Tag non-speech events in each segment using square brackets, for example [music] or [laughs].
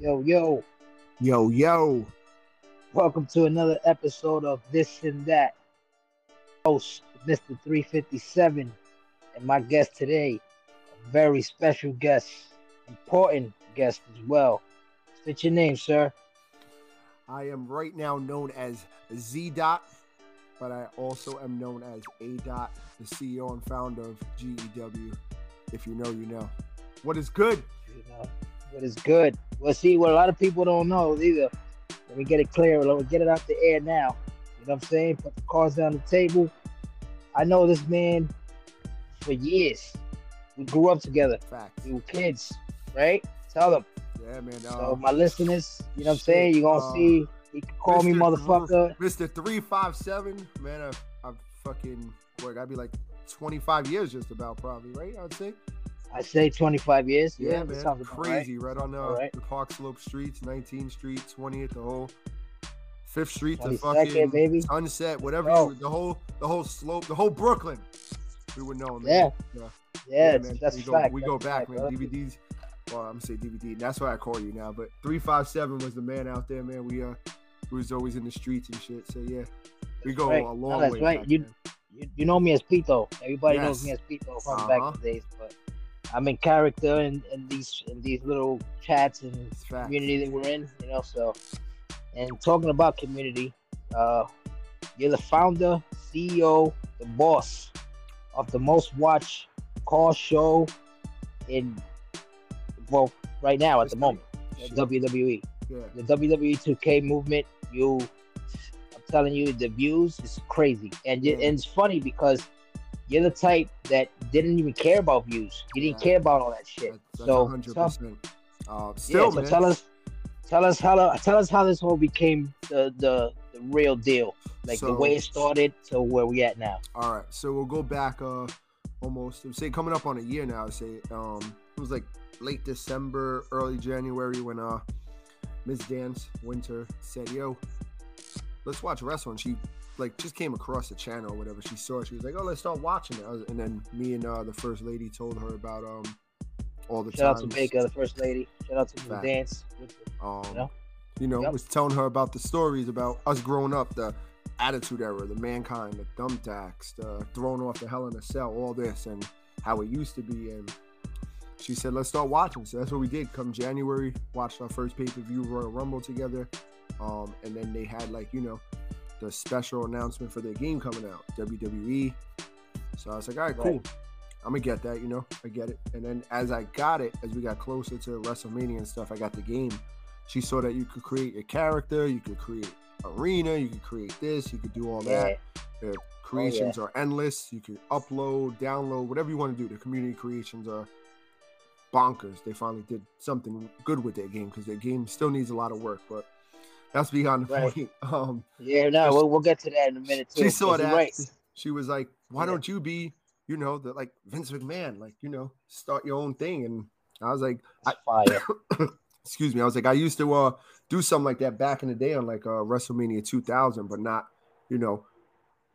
Yo, yo, Yo, yo. welcome to another episode of This and That. Host, Mr. 357, and my guest today, a very special guest, important guest as well. State your name, sir. I am right now known as Z Dot, but I also am known as A Dot, the CEO and founder of GEW. If you know, you know. What is good? You know, what is good? Well, see, what a lot of people don't know either. Let me get it clear. Let me get it out the air now. You know what I'm saying? Put the cards down the table. I know this man for years. We grew up together. Facts. We were kids, right? Tell them. Yeah, man. So Uh, my listeners, you know what I'm saying? You're gonna uh, see. He can call me motherfucker. Mr. 357, man, I've, I've fucking, what, I'd be like 25 years just about, probably, right? I'd say. I say 25 years. Yeah, that man. sounds about right. Crazy. Right, on uh, right. the Park Slope Streets, 19th Street, 20th, the whole Fifth Street, the 22nd, fucking baby. Sunset, whatever. Bro. You, the whole, the whole slope, the whole Brooklyn. We would know, man. Yeah. Yeah. Yeah, man. that's we go, fact. We That's go back, fact, man. brother. DVDs. Well, I'm gonna say DVD. That's why I call you now. But 357 was the man out there, man. We uh, we was always in the streets and shit. So yeah, we go right. a No, long that's way. right. back, You- You, you know me as Pito. Everybody knows me as Pito from back Uh-huh. in the days, but I'm in character in, in these in these little chats and community that we're in, you know. So, and talking about community, uh, you're the founder, CEO, the boss of the most watched car show in well right now at the moment. WWE, Yeah. the WWE 2K movement. You, I'm telling you, the views is crazy, and, Yeah. and it's funny because. You're the type that didn't even care about views. You didn't Yeah. care about all that shit. That's, so, 100%. Uh, yeah, still, so man. tell us, tell us how tell us how this whole became the the, the real deal, like the way it started to where we at now. All right, so we'll go back uh almost say coming up on a year now. Say um it was like late December, early January when uh Miss Dance Winter said, "Yo, let's watch wrestling." She like just came across the channel or whatever. She saw it. She was like, "Oh, let's start watching it." Was- And then me and uh the first lady told her about um all the Shout out to Baker, the first lady. Shout out to the Fact. dance. With Um, you know? you know, Yep. was telling her about the stories about us growing up, the attitude era, the mankind, the thumbtacks, the thrown off the hell in a cell, all this, and how it used to be. And she said, let's start watching. So that's what we did. Come January, watched our first pay per view Royal Rumble together. Um, and then they had, like, you know, the special announcement for their game coming out, WWE. So I was like, all right, Right. cool. I'm gonna get that, you know, I get it. And then as I got it, as we got closer to WrestleMania and stuff, I got the game. She saw that you could create your character, you could create arena, you could create this, you could do all yeah, that. The oh, creations are endless. You can upload, download, whatever you want to do. The community creations are bonkers. They finally did something good with their game because their game still needs a lot of work, but that's beyond the Right. point. [laughs] Um, yeah. No, we'll, we'll get to that in a minute too. she saw that. Right. She was like, "Why Yeah. don't you be, you know, the like Vince McMahon, like you know, start your own thing?" And I was like, It's fire. [coughs] excuse me, I was like, I used to uh do something like that back in the day on like uh WrestleMania 2000, but not, you know,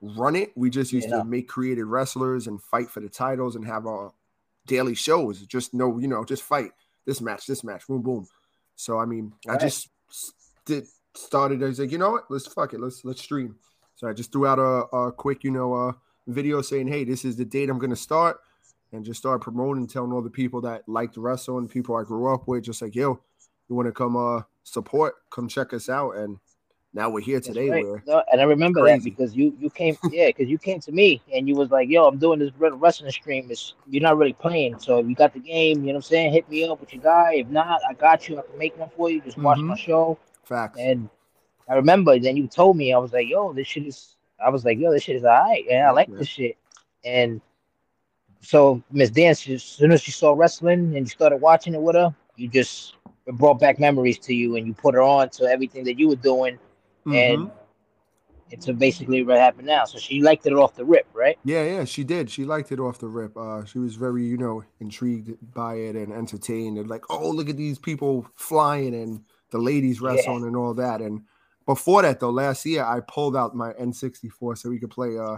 run it. We just used Yeah. to make created wrestlers and fight for the titles and have our daily shows. Just no, you know, just fight this match, this match, boom, boom. So I mean, I just did started. I was like, you know what? Let's fuck it. Let's let's stream. So I just threw out a, a quick, you know, uh, video saying, hey, this is the date I'm gonna start, and just start promoting, telling all the people that liked wrestling, people I grew up with, just like, yo, you want to come uh support, come check us out, and now we're here today. right. No, and I remember that because you you came yeah because you came to me and you was like yo I'm doing this wrestling stream is you're not really playing so if you got the game you know what I'm saying hit me up with your guy if not I got you I can make one for you just watch my Mhm. show facts, and I remember then you told me I was like yo this shit is I was like yo this shit is alright and I like Yeah. this shit and so Miss Dance as soon as she saw wrestling and you started watching it with her you just it brought back memories to you and you put her on to everything that you were doing Mhm. and it's basically what happened now. So she liked it off the rip, right? Yeah, yeah, she did. She liked it off the rip. Uh, she was very, you know, intrigued by it and entertained, and like, oh, look at these people flying and the ladies Yeah. wrestling and all that. And before that, though, last year I pulled out my N64 so we could play uh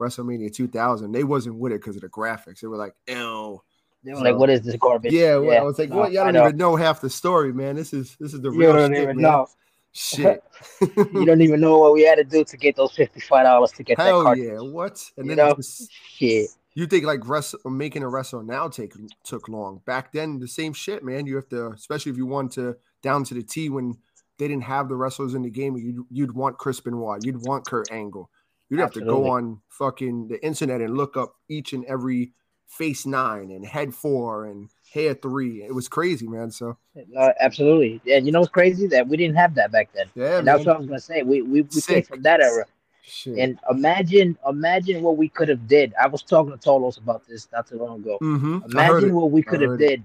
WrestleMania 2000. They wasn't with it because of the graphics. They were like, ew, They were so, like, "What is this garbage?" Yeah, well, I was like, no, "What? Y'all don't know. even know half the story, man. This is this is the real don't shit, even man. know. Shit, [laughs] you don't even know what we had to do to get those fifty five dollars to get Hell that card. yeah, what? And you then know? Just, shit. You think like rest, making a wrestler now take took long? Back then, the same shit, man. You have to, especially if you want to down to the T when they didn't have the wrestlers in the game. You'd you'd want Chris Benoit, you'd want Kurt Angle. You'd have Absolutely. to go on fucking the internet and look up each and every face nine and head four and hair three. It was crazy, man. So uh, absolutely, and you know what's crazy that we didn't have that back then. Yeah, that's what I was gonna say. We we, we came from that era. Shit. And imagine, imagine what we could have did. I was talking to Tolos about this not too long ago. Mm-hmm. Imagine what we could have did.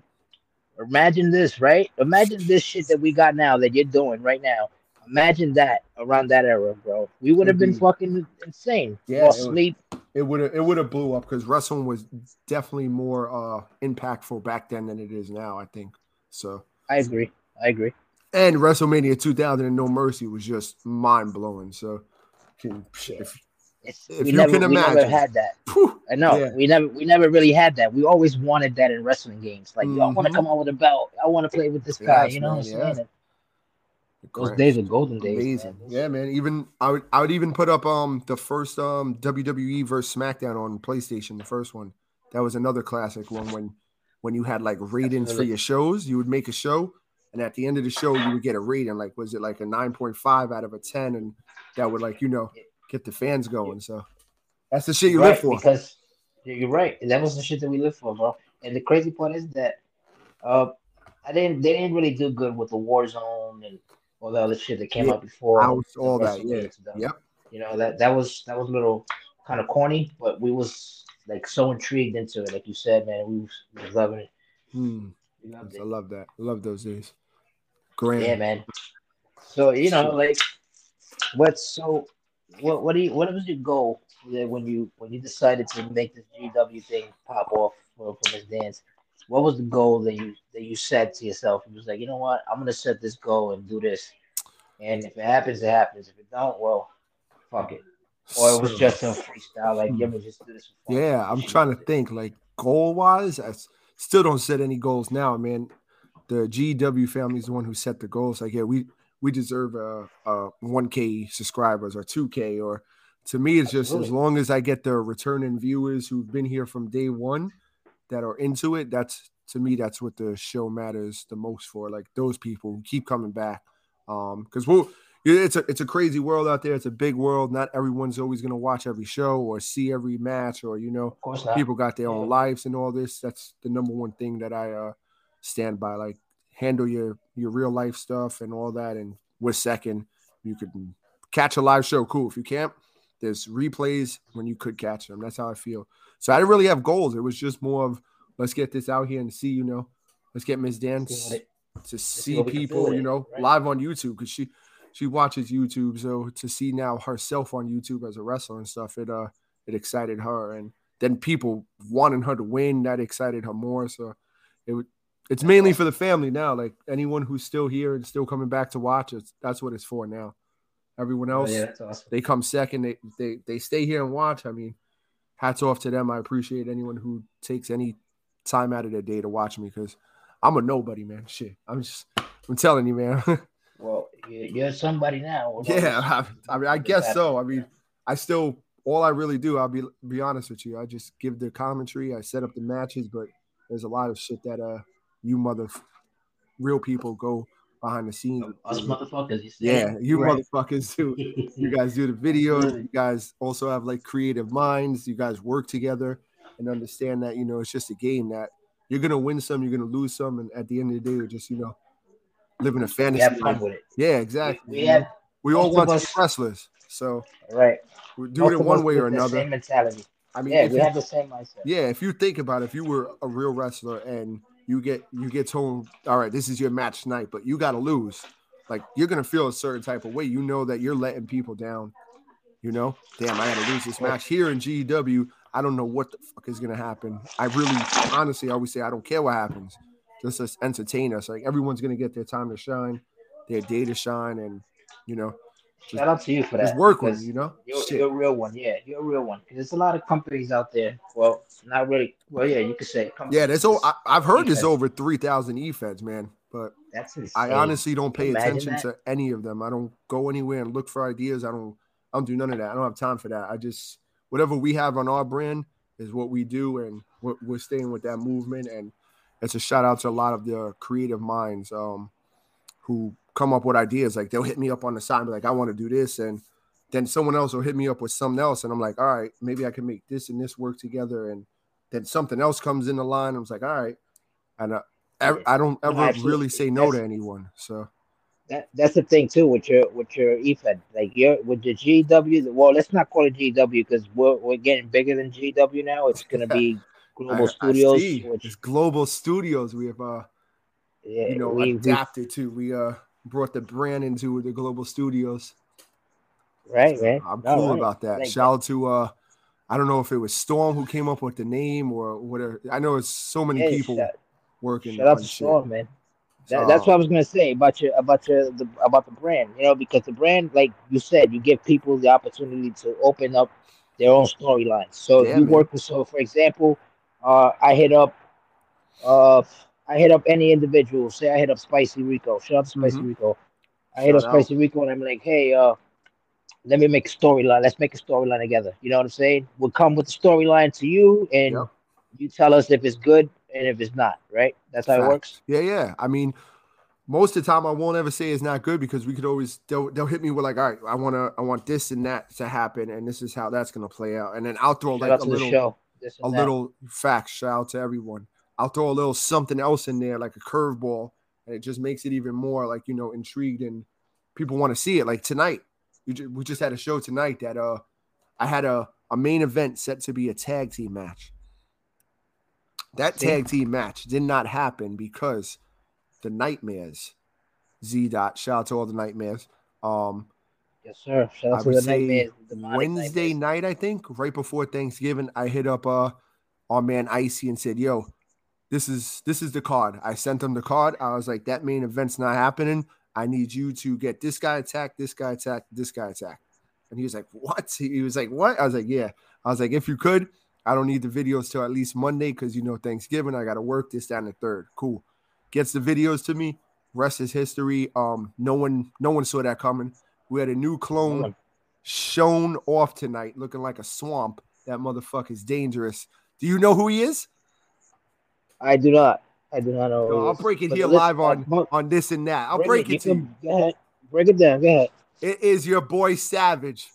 Imagine this, right? Imagine this shit that we got now that you're doing right now. Imagine that around that era, bro. We would have been fucking insane. Yeah, sleep. It would have it would have blew up because wrestling was definitely more uh impactful back then than it is now. I think so. I agree. I agree. And WrestleMania 2000 and No Mercy was just mind blowing. So if, if you never, can imagine, we never had that. Whew, I know yeah. we never we never really had that. We always wanted that in wrestling games. Like, mm-hmm. I want to come out with a belt. I want to play with this guy. you know what I'm saying? Those days are golden days. Amazing. Man. Yeah, man. Even I would I would even put up um the first um WWE versus SmackDown on PlayStation, the first one. That was another classic one when when you had like ratings for your shows. You would make a show, and at the end of the show, you would get a rating. Like, was it like a nine point five out of a ten? And that would like you know get the fans going. So that's the shit you right, live for. Because you're right. That was the shit that we live for, bro. And the crazy part is that uh I didn't they didn't really do good with the war zone and all the other shit that came yeah, out before. all that, yeah. Yep. You know, that that was that was a little kind of corny, but we was like so intrigued into it, like you said, man. We was, we was loving it. Hmm. I love that. I love those days. Grand. Yeah, man. So you know, like What's so? What what do you? What was your goal when you when you decided to make this GW thing pop off for, for Miss Dance? What was the goal that you that you set to yourself? You was like, you know what, I'm gonna set this goal and do this, and if it happens, it happens. If it don't, well, fuck it. Or it was just a freestyle, like, yeah, just do this. Yeah, I'm trying to think, like, goal wise, I still don't set any goals now, man. The GW family is the one who set the goals. Like, yeah, we we deserve a, a 1K subscribers or 2K. Or to me, it's just Absolutely. as long as I get the returning viewers who've been here from day one that are into it. That's to me, that's what the show matters the most for. Like those people who keep coming back. Um, because we'll it's a it's a crazy world out there. It's a big world. Not everyone's always gonna watch every show or see every match, or you know, people got their own lives and all this. That's the number one thing that I uh stand by. Like handle your your real life stuff and all that. And with second, you could catch a live show. Cool. If you can't, there's replays when you could catch them. That's how I feel. So I didn't really have goals. It was just more of let's get this out here and see. You know, let's get Miss Dance to see people. You know, right. live on YouTube because she she watches YouTube. So to see now herself on YouTube as a wrestler and stuff, it uh it excited her and then people wanting her to win that excited her more so it would it's mainly for the family now. Like anyone who's still here and still coming back to watch it, that's what it's for now. Everyone else, oh, yeah, awesome. they come second. They, they they stay here and watch. I mean, hats off to them. I appreciate anyone who takes any time out of their day to watch me because I'm a nobody, man. Shit, I'm just I'm telling you, man. [laughs] well, you're somebody now. Yeah, I, I mean, I guess so. I mean, I still all I really do. I'll be be honest with you. I just give the commentary. I set up the matches, but there's a lot of shit that uh you mother real people go behind the scenes. Us motherfuckers, you Yeah, you right. motherfuckers too. you guys do the [laughs] videos. You guys also have like creative minds. You guys work together and understand that you know it's just a game that you're gonna win some, you're gonna lose some, and at the end of the day, you're just you know living a fantasy. have fun with it. Yeah, exactly. We, we have. We all want to be wrestlers, so right. We do it in one way or another. Same mentality. I mean, yeah, we you, have the same mindset. Yeah, if you think about it, if you were a real wrestler and you get you get told, all right, this is your match tonight, but you got to lose. Like you're gonna feel a certain type of way. You know that you're letting people down. You know, damn, I got to lose this match here in GW. I don't know what the fuck is gonna happen. I really, honestly, always say I don't care what happens. Just entertain us. Like everyone's gonna get their time to shine, their day to shine, and you know, Shout out to you for that. Just work with you know. You're, you're, a real one, yeah. You're a real one. There's a lot of companies out there. Well, not really. Well, yeah, you could say. Yeah, there's. I, have heard there's over three thousand e-feds, man. But that's insane. I honestly don't pay attention that? to any of them. I don't go anywhere and look for ideas. I don't. I don't do none of that. I don't have time for that. I just whatever we have on our brand is what we do, and we're, we're staying with that movement. And it's a shout out to a lot of the creative minds um, who come up with ideas. Like they'll hit me up on the side and be like, I want to do this. And then someone else will hit me up with something else. And I'm like, all right, maybe I can make this and this work together. And then something else comes in the line. I was like, all right. And uh, I don't ever really say no to anyone. So that that's the thing too with your with your EFED. Like you're with the GW. Well, let's not call it GW because we're we're getting bigger than GW now. It's [laughs] gonna be Global I, Studios. I which, it's Global Studios. We have uh, yeah, you know, we, adapted we, to. We uh brought the brand into the global studios. Right, man. I'm no, cool right. about that. Thank Shout out to uh I don't know if it was Storm who came up with the name or whatever. I know it's so many yeah, people shout, working. Shout out to shit. Storm, man. That, that's what I was gonna say about your about your the, about the brand. You know, because the brand, like you said, you give people the opportunity to open up their own storylines. So yeah, you man. work with so for example, uh I hit up uh I hit up any individual. Say I hit up Spicy Rico. Shout out to Spicy mm-hmm. Rico. I hit Shout up Spicy Rico and I'm like, hey, uh, let me make a storyline. Let's make a storyline together. You know what I'm saying? We'll come with the storyline to you and yep. you tell us if it's good and if it's not, right? That's how it works. Yeah, yeah. I mean, most of the time I won't ever say it's not good because we could always they'll, they'll hit me with like, all right, I wanna I want this and that to happen, and this is how that's gonna play out. And then I'll throw Shout like a little a that. little fact shout out to everyone. I'll throw a little something else in there, like a curveball, and it just makes it even more like you know intrigued and people want to see it. Like tonight, just, we just had a show tonight that uh, I had a a main event set to be a tag team match. That tag team match did not happen because the Nightmares, Z dot shout out to all the Nightmares. Um, yes, sir. Shout out I to the Nightmares. Wednesday nightmares. night, I think, right before Thanksgiving, I hit up uh our man Icy and said, "Yo, this is this is the card. I sent him the card. I was like, that main event's not happening. I need you to get this guy attacked, this guy attacked, this guy attacked. And he was like, What? [laughs] He was like, What? I was like, Yeah. I was like, if you could, I don't need the videos till at least Monday because you know Thanksgiving. I gotta work this down the third. Cool. Gets the videos to me. Rest is history. Um, no one, no one saw that coming. We had a new clone shown off tonight, looking like a swamp. That motherfucker is dangerous. Do you know who he is? I do not. I do not know. No, I'll break it here live on on this and that. I'll break, it, it to you. Break it down. Go ahead. It is your boy Savage.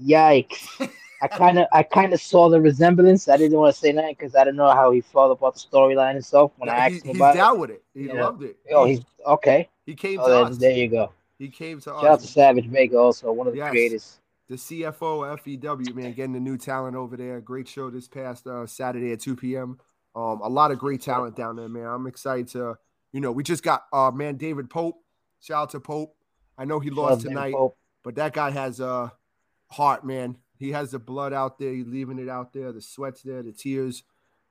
Yikes. I [laughs] kind of I kind of saw the resemblance. I didn't want to say that because I didn't know how he felt about the storyline and stuff. When I asked he, him about he's down with it. He loved it. Oh, he's okay. He came oh, to us. There you go. He came to Shout us. Shout out to Savage Vega, also one of the yes. creators. The CFO FEW man, getting the new talent over there. Great show this past uh, Saturday at 2 p.m. Um, a lot of great talent down there, man. I'm excited to, you know, we just got uh man David Pope. Shout out to Pope. I know he lost tonight, but that guy has a heart, man. He has the blood out there. He's leaving it out there. The sweat's there. The tears.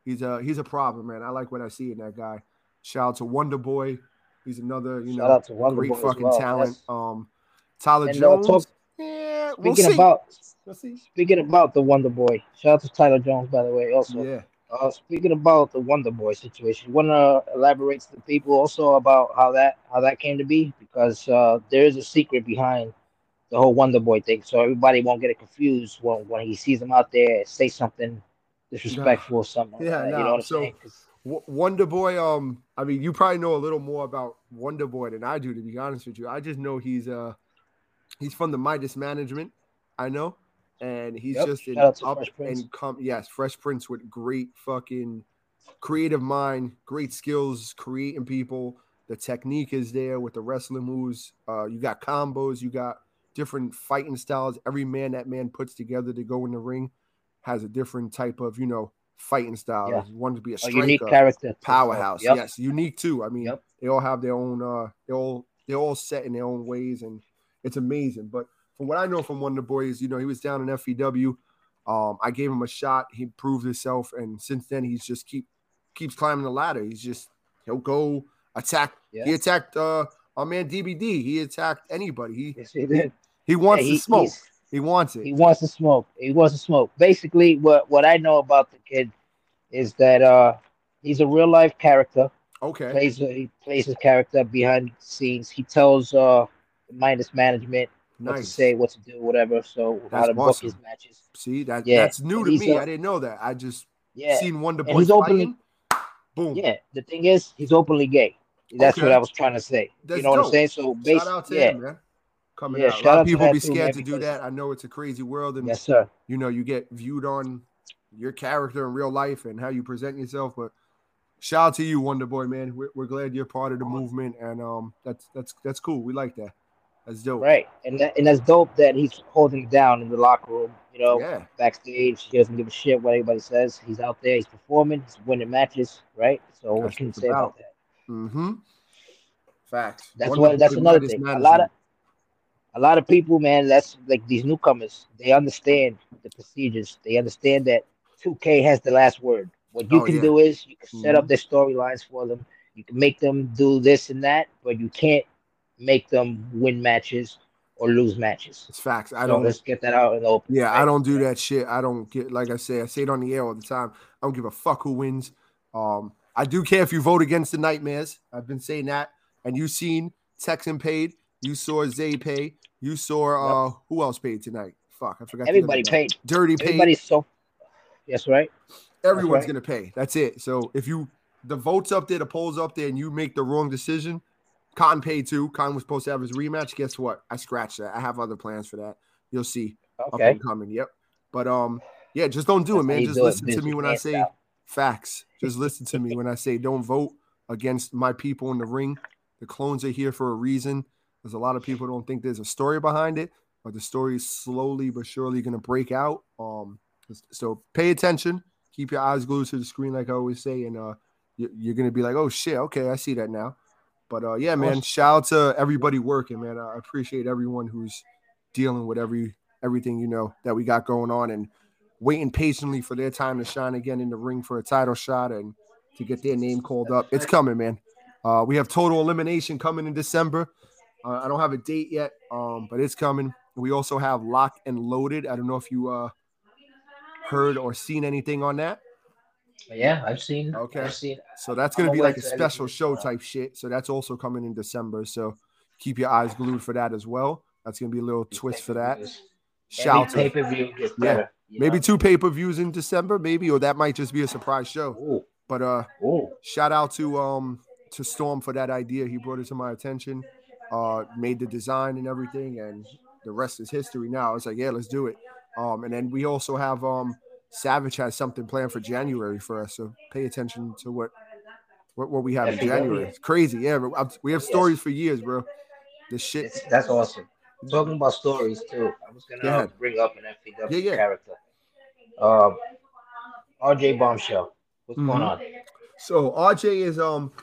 He's a he's a problem, man. I like what I see in that guy. Shout out to Wonder Boy. He's another, you Shout know, great fucking well. talent. Yes. Um, Tyler and Jones. Talk, yeah, speaking we'll about we'll speaking about the Wonder Boy. Shout out to Tyler Jones, by the way. Also, yeah. Uh, speaking about the Wonder Boy situation, you want to elaborate to the people also about how that how that came to be because uh, there is a secret behind the whole Wonder Boy thing, so everybody won't get it confused when when he sees him out there say something disrespectful or something. Yeah, like no. you know what I'm so, saying? Wonder Boy, um, I mean, you probably know a little more about Wonder Boy than I do, to be honest with you. I just know he's uh he's from the Midas Management. I know and he's yep. just an up and come. Yes, Fresh Prince with great fucking creative mind, great skills, creating people. The technique is there with the wrestling moves. Uh, you got combos, you got different fighting styles. Every man that man puts together to go in the ring has a different type of, you know, fighting style. Yeah. One to be a, striker, a unique character, powerhouse. Yep. Yes, unique too. I mean, yep. they all have their own. uh They all they're all set in their own ways, and it's amazing. But from what I know from one of the boys, you know, he was down in FEW. Um, I gave him a shot. He proved himself, and since then he's just keep keeps climbing the ladder. He's just he'll go attack. Yeah. He attacked uh, Our man DBD, he attacked anybody. He Yes, he did. he wants Yeah, he- to smoke. He wants it. He wants to smoke. He wants to smoke. Basically, what what I know about the kid is that uh he's a real life character. okay. Plays he plays his character behind the scenes. He tells uh the Midas management what to Nice. say, what to do, whatever. So how That's to book awesome. his matches. See that Yeah, that's new to me. I didn't know that. I just Yeah, seen Wonder Boy he's openly- Boom. yeah. The thing is, he's openly gay. That's Okay. what I was trying to say. That's you know what. I'm saying? So Shout out to yeah, him, man. Coming Yeah, out. A lot of people be scared man, to do that. I know it's a crazy world, and yes, sir. you know you get viewed on your character in real life and how you present yourself. But shout out to you, Wonder Boy, man. We're, we're glad you're part of the movement, and um, that's that's that's cool. We like that. That's dope. Right, and that, and that's dope that he's holding it down in the locker room. You know, Yeah. backstage, he doesn't give a shit what anybody says. He's out there, he's performing, he's winning matches. Right. So what can you say about about. that? Mm-hmm. Facts. That's what. That's another thing. A lot of, a lot of people, man. That's like these newcomers. They understand the procedures. They understand that 2K has the last word. What you Oh, can yeah. do is you can set Mhm. up their storylines for them. You can make them do this and that, but you can't make them win matches or lose matches. It's facts. I so don't. let's get that out in the open. Yeah, I don't do that shit. I don't get like I say. I say it on the air all the time. I don't give a fuck who wins. Um, I do care if you vote against the nightmares. I've been saying that, and you seen Texan paid. You saw Zay pay. You saw uh who else paid tonight? Fuck, I forgot. Everybody paid. Dirty paid. Everybody's so. Yes, right. Everyone's right. gonna pay. That's it. So if you the votes up there, the polls up there, and you make the wrong decision, Khan paid too. Khan was supposed to have his rematch. Guess what? I scratched that. I have other plans for that. You'll see up Okay. and coming. Yep. But um, yeah, just don't do That's it, man. Just listen to me when I say style. facts. Just listen to me when I say don't vote against my people in the ring. The clones are here for a reason. There's a lot of people don't think there's a story behind it, but the story is slowly but surely going to break out. Um, so pay attention. Keep your eyes glued to the screen, like I always say, and uh, you're going to be like, oh shit, okay, I see that now. But uh, yeah, man, shout out to everybody working, man. I appreciate everyone who's dealing with every everything you know that we got going on and waiting patiently for their time to shine again in the ring for a title shot and to get their name called up. It's coming, man. Uh, we have total elimination coming in December. Uh, I don't have a date yet, um, but it's coming. We also have locked and loaded. I don't know if you uh, heard or seen anything on that. Yeah, I've seen. Okay. I've seen. So that's gonna be like a special show type shit. So that's also coming in December. So keep your eyes glued for that as well. That's gonna be a little twist for that. Shout out pay to per view Yeah. maybe know? two pay per views in December, maybe, or that might just be a surprise show. Ooh, But uh, ooh. shout out to um to Storm for that idea. He brought it to my attention, uh, made the design and everything, and the rest is history. Now it's like, yeah, let's do it. Um, and then we also have um Savage has something planned for January for us, so pay attention to what what, what we have in January. It's crazy, yeah. We have Yes. stories for years, bro. This shit, It's, that's awesome. Talking about stories too. I was gonna Go ahead. bring up an FPW Yeah, yeah. character. Um, RJ Bombshell. What's going Mhm. on? So RJ is um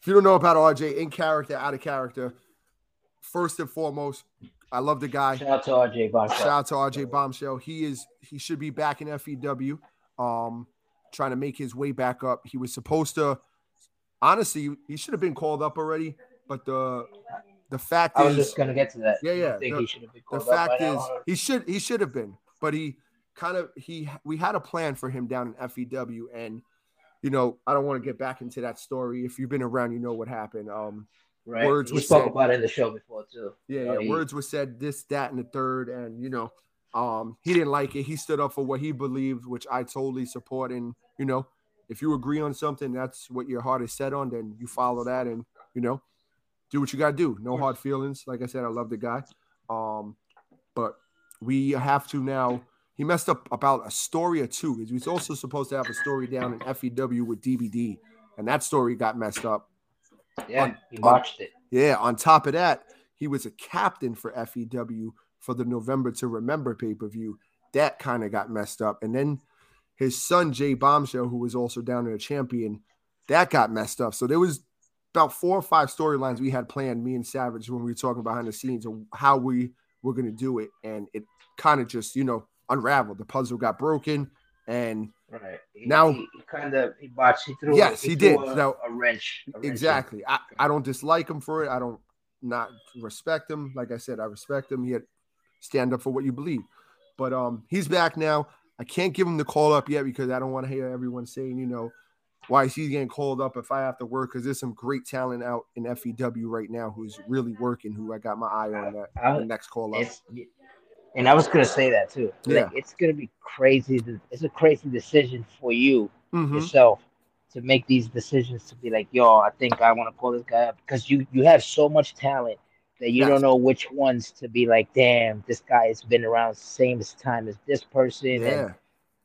if you don't know about RJ in character, out of character, first and foremost, I love the guy. Shout out to RJ Bombshell. Shout out to RJ Bombshell. He is he should be back in FEW, um, trying to make his way back up. He was supposed to honestly, he should have been called up already, but the the fact I was is just gonna get to that. Yeah, yeah, the- he should have been the fact is now? he should he should have been, but he kind of he we had a plan for him down in FEW and you know, I don't want to get back into that story. If you've been around, you know what happened. Um, right. words we were spoke said. about it in the show before too. yeah, yeah. he- Words were said, this, that, and the third, and you know, um, he didn't like it. He stood up for what he believed, which I totally support. And you know, if you agree on something, that's what your heart is set on, then you follow that, and you know, do what you gotta do. No hard feelings. Like I said, I love the guy. Um, but we have to now. He messed up about a story or two. He was also supposed to have a story down in FEW with DVD, and that story got messed up. Yeah, on- he on- it. Yeah, on top of that, he was a captain for FEW for the November to Remember pay per view. That kind of got messed up. And then his son, Jay Bombshell, who was also down there a champion, that got messed up. So there was about four or five storylines we had planned, me and Savage, when we were talking behind the scenes of how we were going to do it. And it kind of just, you know, unraveled. The puzzle got broken. And Right. He, Now- he, kind of he botched. He threw. Yes, he threw did. A, Now- a wrench. a wrench exactly, I, I don't dislike him for it. I don't not respect him. Like I said, I respect him. He had stand up for what you believe. But um, he's back now. I can't give him the call up yet because I don't want to hear everyone saying, you know, why is he getting called up if I have to work? Because there's some great talent out in FEW right now who's really working. Who I got my eye on that I- the next call up. And I was gonna say that too. Yeah. Like, it's gonna be crazy. to- It's a crazy decision for you Mhm. yourself to make these decisions to be like, yo, I think I want to call this guy up because you you have so much talent that you Yes. don't know which ones to be like. Damn, this guy has been around same as time as this person. Yeah, And,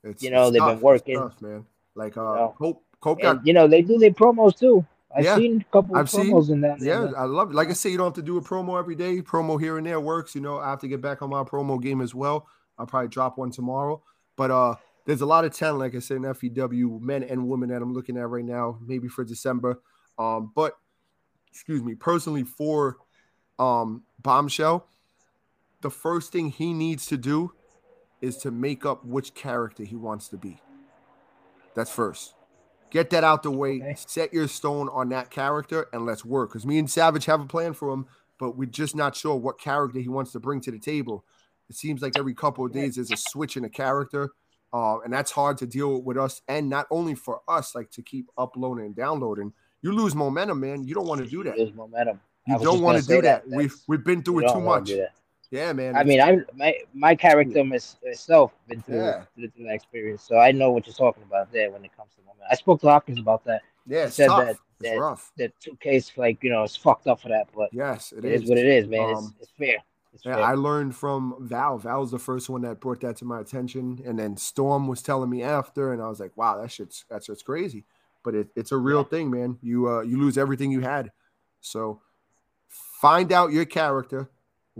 it's, you know, they've been tough. It's working. tough, man. Like uh, know. Cope, Cope got and you know they do their promos too. I've Yeah. seen a couple of I've seen- promos in that. Yeah, I love it. Like I say, you don't have to do a promo every day. Promo here and there works. You know, I have to get back on my promo game as well. I'll probably drop one tomorrow. But uh there's a lot of talent, like I said, in FEW, men and women that I'm looking at right now, maybe for December. Um, but excuse me, personally for um Bombshell, the first thing he needs to do is to make up which character he wants to be. That's first. Get that out the way. Okay. Set your stone on that character and let's work. Because me and Savage have a plan for him, but we're just not sure what character he wants to bring to the table. It seems like every couple of days there's a switch in a character. Uh, and that's hard to deal with us. And not only for us, like to keep uploading and downloading. You lose momentum, man. You don't want to do that. There's momentum. You don't want gonna do that. that. We've we've been through You it too don't wanna much. do that. Yeah, man. I mean, I my my character mys- myself been through, Yeah. through, through that experience, so I know what you're talking about there when it comes to moment. I spoke to Hopkins about that. yeah, it's said tough. that- it's that- rough. That two case, like you know, it's fucked up for that, but Yes, it is. what it is, man. it's, Um, it's fair. It's Yeah, fair. I learned from Val. Val was the first one that brought that to my attention, and then Storm was telling me after, and I was like, "Wow, that shit's that's just crazy." But it, it's a real Yeah. thing, man. You uh, you lose everything you had. So find out your character,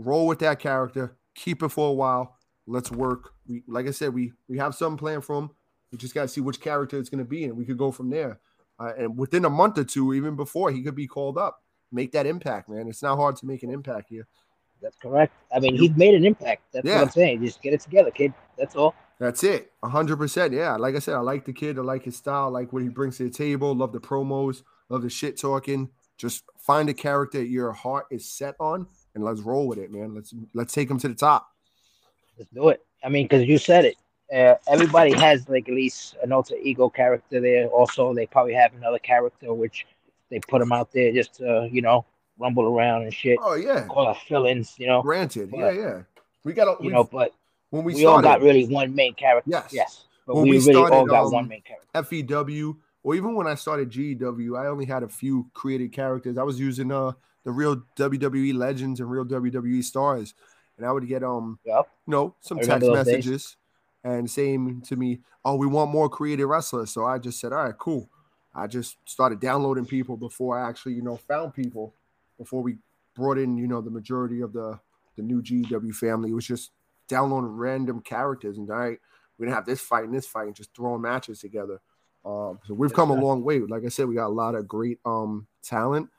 roll with that character, keep it for a while. Let's work. We like I said, we we have some plan for him. We just got to see which character it's going to be, and we could go from there. Uh, and within a month or two, even before, he could be called up. Make that impact, man. It's not hard to make an impact here. That's correct. I mean, he's made an impact. That's Yeah. what I'm saying. Just get it together, kid. That's all. That's it. A hundred percent. Yeah. Like I said, I like the kid. I like his style. I like what he brings to the table. Love the promos. Love the shit talking. Just find a character your heart is set on, and let's roll with it, man. Let's let's take them to the top. Let's do it. I mean, because you said it. Uh, everybody has like at least an alter ego character there. Also, they probably have another character which they put them out there just to you know rumble around and shit. Oh yeah. Call it fill-ins, you know. Granted. But- Yeah, yeah. We got You know, but when we, we, all got really one main character. Yes. Yes. But When we, we really all started, got um, one main character. FEW, or even when I started GEW, I only had a few created characters. I was using uh the real WWE legends and real WWE stars, and I would get um Yep. you know some text those days. messages and saying to me, "Oh, we want more creative wrestlers." So I just said, "All right, cool." I just started downloading people before I actually you know found people before we brought in you know the majority of the the new GW family. It was just downloading random characters and all right, we're gonna have this fight and this fight and just throwing matches together. Um, so we've come a long way. Like I said, we got a lot of great um talent.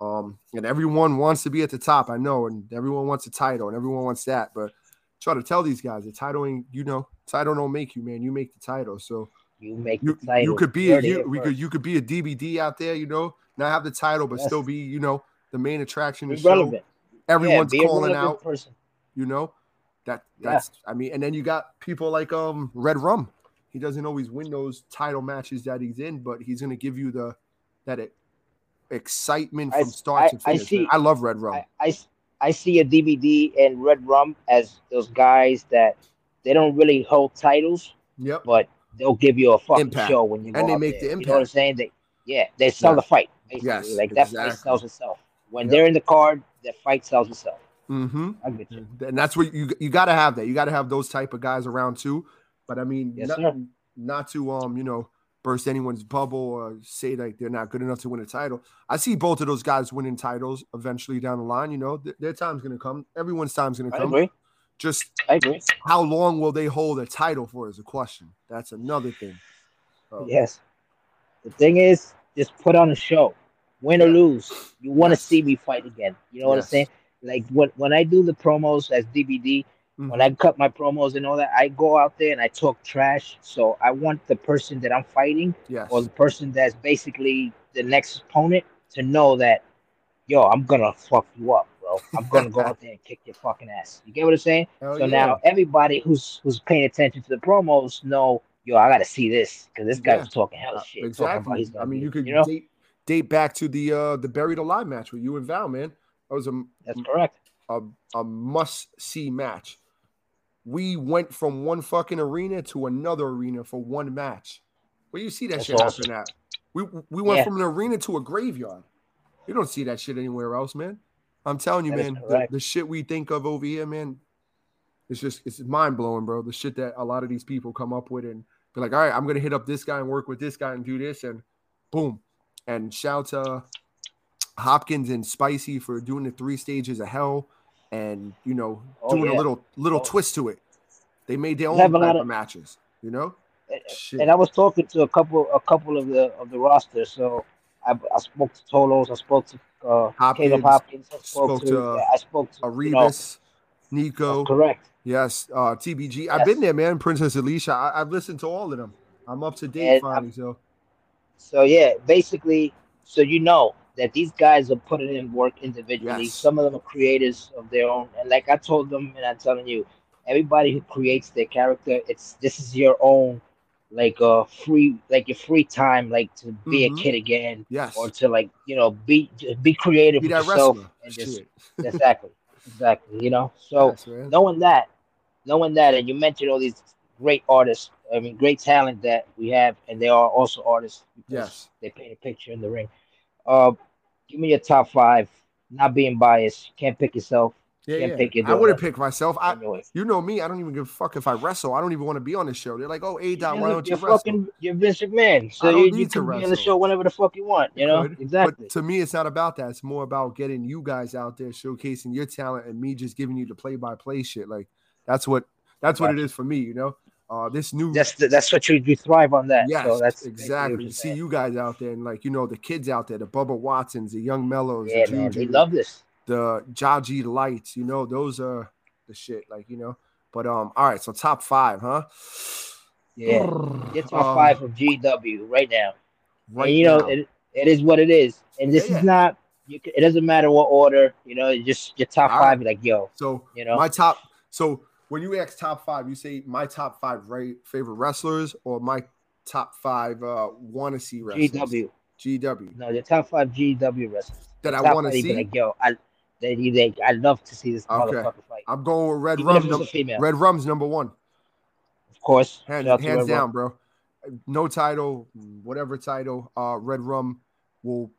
Um, and everyone wants to be at the top, I know, and everyone wants a title and everyone wants that. But try to tell these guys the title ain't, you know, title don't make you, man. You make the title. So You make you, the title. you could be You a you, we could you could be a DBD out there, you know, not have the title, but Yes. still be, you know, the main attraction be relevant. Everyone's yeah, calling out person. you know that Yeah. that's i mean and then you got people like um red rum he doesn't always win those title matches that he's in but he's going to give you the that excitement I- from start I- to I see- I love red rum I, I, I see a DVD and Red Rum as those guys that they don't really hold titles, yep but they'll give you a fucking Impact. show when you go And they make there. the You know what I'm saying? They, yeah, they sell Yeah. the fight. Basically. Yes, like that exactly. fight sells itself. When Yep. they're in the card, the fight sells itself. mm-hmm I get you. and that's what you you got to have that you got to have those type of guys around too but i mean Yes, not, sir. not to um you know burst anyone's bubble or say like they're not good enough to win a title i see both of those guys winning titles eventually down the line you know Th- their time's going to come everyone's time's going to come. I agree. just I agree. how long will they hold a title for is a question that's another thing So, Yes. The thing is, just put on a show, win or lose. You want to Yes. see me fight again. You know what I'm saying? Like when when I do the promos as DBD, mhm. when I cut my promos and all that, I go out there and I talk trash. So I want the person that I'm fighting yes or the person that's basically the next opponent to know that yo, I'm gonna fuck you up, bro. I'm gonna go out [laughs] there and kick your fucking ass. You get what I'm saying? Hell so yeah. now everybody who's who's paying attention to the promos know, yo, I gotta see this because this guy Yeah. was talking hell Uh, shit. exactly. I mean, you could you know, date date back to the uh the buried alive match with you and Val, man. That was a that's correct. a, a must see match. We went from one fucking arena to another arena for one match. Where you see that That's shit awesome. happen at? We we went Yeah. from an arena to a graveyard. You don't see that shit anywhere else, man. I'm telling you, That man. The, the shit we think of over here, man, it's just it's mind blowing, bro. The shit that a lot of these people come up with and be like, all right, I'm gonna hit up this guy and work with this guy and do this, and boom. And shout to Hopkins and Spicy for doing the three stages of hell and you know Oh, doing a little little Oh. twist to it. They made their own have type lot of, of- matches, you know. And- And I was talking to a couple a couple of the of the roster. So I, I spoke to Tolos. I spoke to uh, Hopkins, Caleb Hopkins. I spoke, spoke to, to, uh, I spoke to you know, Nico, correct. yes, uh, TBG. I've been there, man. Princess Alicia. I, I've listened to all of them. I'm up to date And finally. So So yeah, basically, so you know that these guys are putting in work individually. Yes. Some of them are creators of their own, and like I told them, and I'm telling you, everybody who creates their character, it's this is your own, like uh free, like your free time, like to be Mhm. a kid again, yes, or to like you know be be creative be with that yourself wrestler. and just [laughs] exactly, exactly, you know. So Yes, knowing that, knowing that, and you mentioned all these great artists. I mean, great talent that we have, and they are also artists. because Yes. they paint a picture in the ring. Uh, give me your top five. Not being biased, can't pick yourself. Yeah, Can't yeah. pick your I wouldn't pick myself. I, you know me. I don't even give a fuck if I wrestle. I don't even want to be on the show. They're like, oh, A dot, why you're, don't you you're wrestle? fucking, you're Vince McMahon, so you, you need to can be on the show whenever the fuck you want. You know exactly. But to me, it's not about that. It's more about getting you guys out there, showcasing your talent, and me just giving you the play-by-play shit. Like that's what that's what it is for me. You know, uh, this new That's the, that's what you, you thrive on that. yes, so that's exactly. You see you guys out there, and like you know the kids out there, the Bubba Watsons, the Young Mellows, Yeah, the man, they love this. the Jaji Lights. You know, those are the shit. Like you know. But um, all right. So top five, huh? Yeah, your top Um, five of GW right now. Right and you know now. it, it is what it is, and this Yeah, is not. You it doesn't matter what order. You know, it's just your top All five. Like yo, So you know? my top. So when you ask top five, you say my top five right, favorite wrestlers or my top five uh, want to see wrestlers. GW. GW No, your top five GW wrestlers. that I want to see. Like yo, I that you think I love to see this Okay. motherfucker fight. I'm going with Red Even Rum. num- Red Rum's number one, of course. hands, Shout hands down, Rum. bro. No title, whatever title. Uh, Red Rum will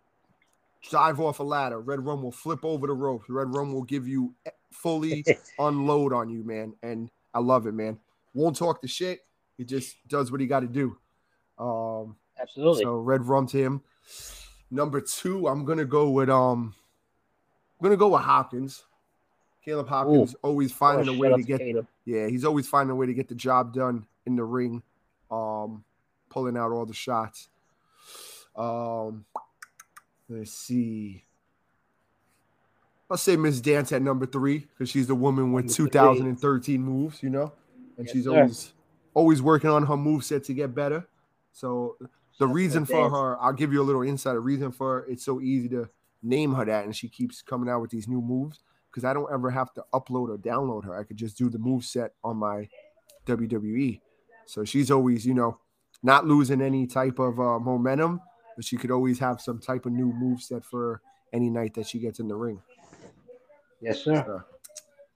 dive off a ladder. Red Rum will flip over the ropes. Red Rum will give you fully [laughs] unload on you, man. And I love it, man. Won't talk the shit. He just does what he got to do. Um, Absolutely. so Red Rum to him. Number two, I'm gonna go with um, I'm gonna go with Hopkins. Caleb Hopkins always finding Oh, a way to get Caleb. yeah, he's always finding a way to get the job done in the ring, um, pulling out all the shots. Um, let's see. I'll say Miss Dance at number three because she's the woman with 2013 moves, you know, and Yes, she's sir. always always working on her move set to get better. So the reason for her, I'll give you a little insight. The reason for her, it's so easy to name her that, and she keeps coming out with these new moves because I don't ever have to upload or download her. I could just do the move set on my WWE. So she's always, you know, not losing any type of uh, momentum, but she could always have some type of new move set for any night that she gets in the ring. Yes, sir.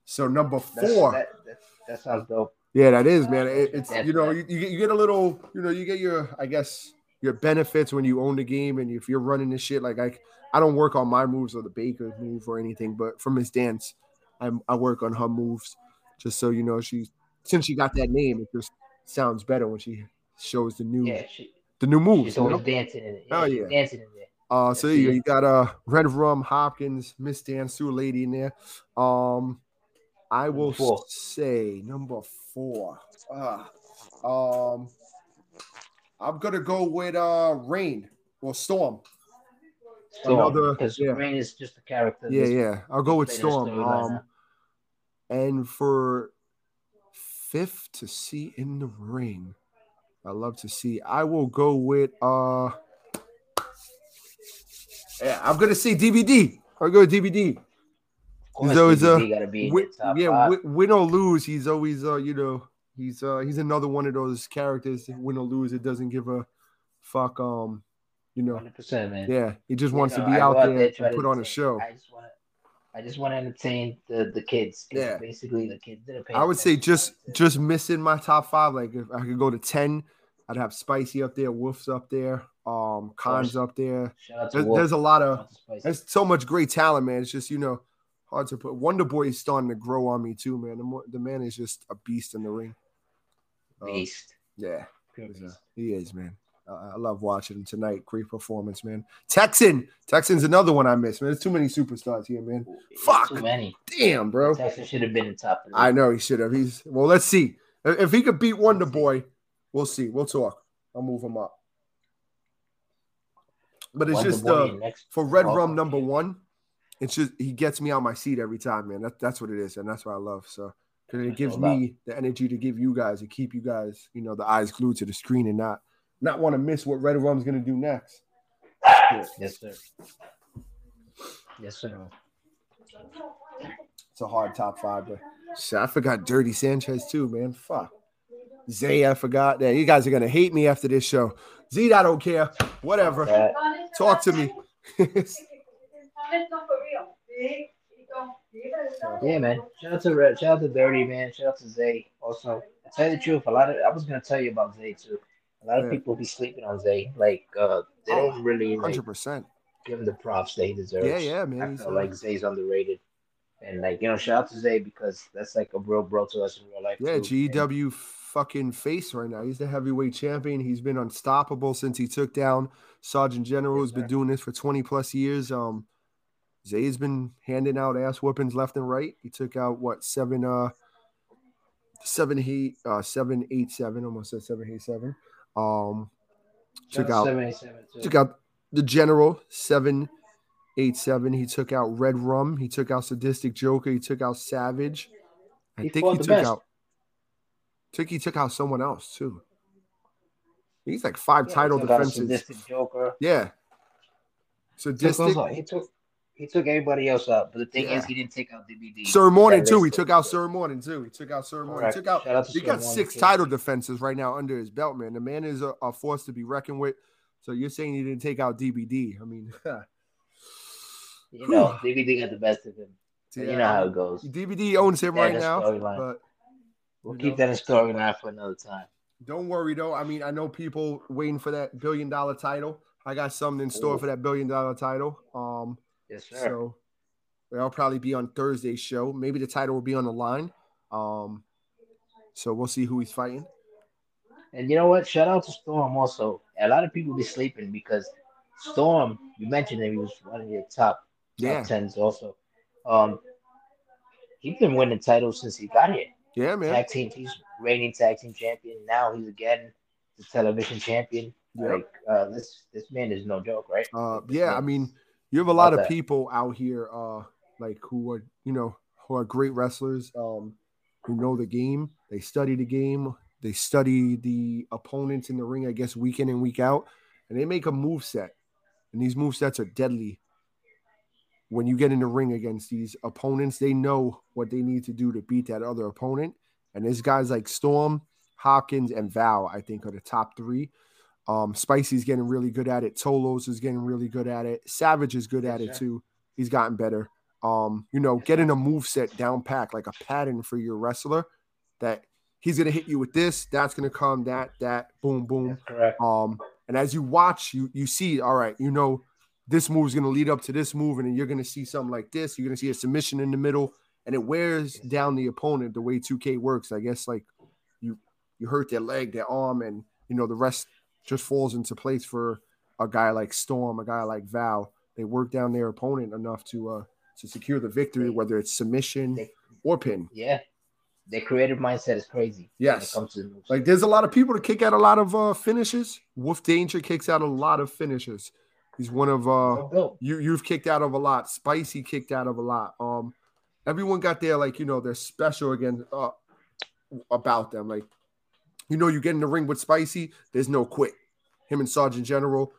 So number four, That, that, that sounds dope. yeah, that is man. It, it's That's you know you, you get you get a little you know you get your I guess your benefits when you own the game and if you're running this shit like I I don't work on my moves or the Baker move or anything, but from Miss Dance, I I work on her moves just so you know she since she got that name it just sounds better when she shows the new Yeah, she, the new moves. she's you always know? dancing in it. Oh, yeah. dancing in there. Uh, so you, you got uh Red Rum, Hopkins, Miss Dance, Sue Lady in there. Um, I Number will four. say number four. Uh, um, I'm gonna go with uh Rain or Storm. Storm, Another- because yeah. Rain is just a character. Yeah, This- yeah. I'll go with Storm. Um, and for fifth to see in the ring, I love to see. I will go with uh. Yeah, I'm gonna say DVD. I'll go with. Of He's always, uh, DVD gotta be in Win, yeah, five. win, or lose, he's always uh, you know, he's uh he's another one of those characters. Win or lose, it doesn't give a fuck. Um, you know, Hundred percent, man. yeah, he just You wants know, to be I out there and put on a show. I just want I just want to entertain the the kids. Yeah. basically the kids. I would say just just missing my top five. Like if I could go to ten, I'd have Spicy up there, Wolf's up there, um, Khan's up there. shout out to There's, there's a lot of out to Spicy. there's so much great talent, man. It's just you know hard to put. Wonder Boy is starting to grow on me too, man. The, mo- the man is just a beast in the ring. Uh, beast. yeah, he's a- he is, man. I love watching him tonight. Great performance, man. Texan, Texan's another one I miss, man. There's too many superstars here, man. It's Fuck. Too many. Damn, bro. Texas should have been in top. I know he should have. He's well. Let's see if he could beat Wonder Boy. We'll see. We'll talk. I'll move him up. But it's Wonder just uh, for Red Oh, Rum number one. It's just he gets me out my seat every time, man. That, that's what it is, and that's what I love. So 'cause it gives me the energy to give you guys and keep you guys, you know, the eyes glued to the screen and not not want to miss what Red Rum's gonna do next. Yes, sir. Yes, sir. It's a hard top five, but shit, I forgot Dirty Sanchez too, man. Fuck. Zay, I forgot that. You guys are gonna hate me after this show. Z, I don't care. Whatever. That- Talk to me. yeah, man. Shout out to Red. Shout out to Dirty, man. Shout out to Zay. Also, to tell you the truth, a lot of I was gonna tell you about Zay too. A lot of Yeah. people be sleeping on Zay. Like, uh, they Oh, don't really like, Hundred percent. give him the props that he deserves. Yeah, yeah, man. I He's, feel like Zay's underrated. And like, you know, shout out to Zay because that's like a real bro to us in real life. Yeah, too. And GW fucking face right now. He's the heavyweight champion. He's been unstoppable since he took down Sergeant General, who's Yes, been sir. doing this for 20 plus years. Um Zay's been handing out ass whoopings left and right. He took out what seven uh seven eight uh seven eight seven, almost said seven eight seven. Um took out 787 took out the general seven eight seven. He took out Red Rum. He took out Sadistic Joker. He took out Savage. I He think he took best. out. Took he took out someone else too. He's like five Yeah, title he took out a defenses. Joker. Yeah. Sadistic. He took he took everybody else out. But the thing Yeah. is, he didn't take out DBD. Sir Morning too. He took out Sir Morning too. He took out Sir Morning. Correct. He took out. Out to He Sir got Morning, six too. title defenses right now under his belt, man. The man is a, a force to be reckoned with. So you're saying he didn't take out DBD? I mean, [laughs] You know, DBD got the best of him. yeah, you know how it goes. DBD owns him right now, but We'll keep know. that in storyline for another time. Don't worry though. I mean, I know people waiting for that billion dollar title. I got something in store Ooh. for that billion dollar title. Um, Yes, sir. so that'll probably be on Thursday's show. Maybe the title will be on the line. Um, so we'll see who he's fighting. And you know what? Shout out to Storm also. A lot of people be sleeping because Storm, you mentioned him, he was one of your top Yeah, top tens also. Um he's been winning titles since he got here. yeah, man. Tag team, he's reigning tag team champion. Now he's again the television champion. Yep. Like uh this this man is no joke, right? Uh, yeah, man I mean, you have a lot of that. people out here, uh, like who are you know who are great wrestlers, um, who know the game. They study the game. They study the opponents in the ring, I guess, week in and week out, and they make a move set. And these move sets are deadly. When you get in the ring against these opponents, they know what they need to do to beat that other opponent. And there's guys like Storm, Hopkins, and Val, I think, are the top three. Um, Spicy's getting really good at it. Tolos is getting really good at it. Savage is good at it too. He's gotten better. Um, you know, getting a move set down pack like a pattern for your wrestler that he's gonna hit you with this, that's gonna come, that, that, boom, boom. Um, and as you watch, you you see, all right, you know, this move is gonna lead up to this move, and then you're gonna see something like this. You're gonna see a submission in the middle, and it wears down the opponent the way 2K works. I guess like you you hurt their leg, their arm, and you know the rest just falls into place for a guy like Storm, a guy like Val. They work down their opponent enough to uh to secure the victory, whether it's submission They- or pin. Yeah. Their creative mindset is crazy. Yes. When it comes to the. Like there's a lot of people that kick out a lot of uh finishes. Wolf Danger kicks out a lot of finishes. He's one of uh you you've kicked out of a lot. Spicy kicked out of a lot. Um everyone got their like you know their special again uh about them. Like you know you get in the ring with Spicy, there's no quit. Him and Sergeant General,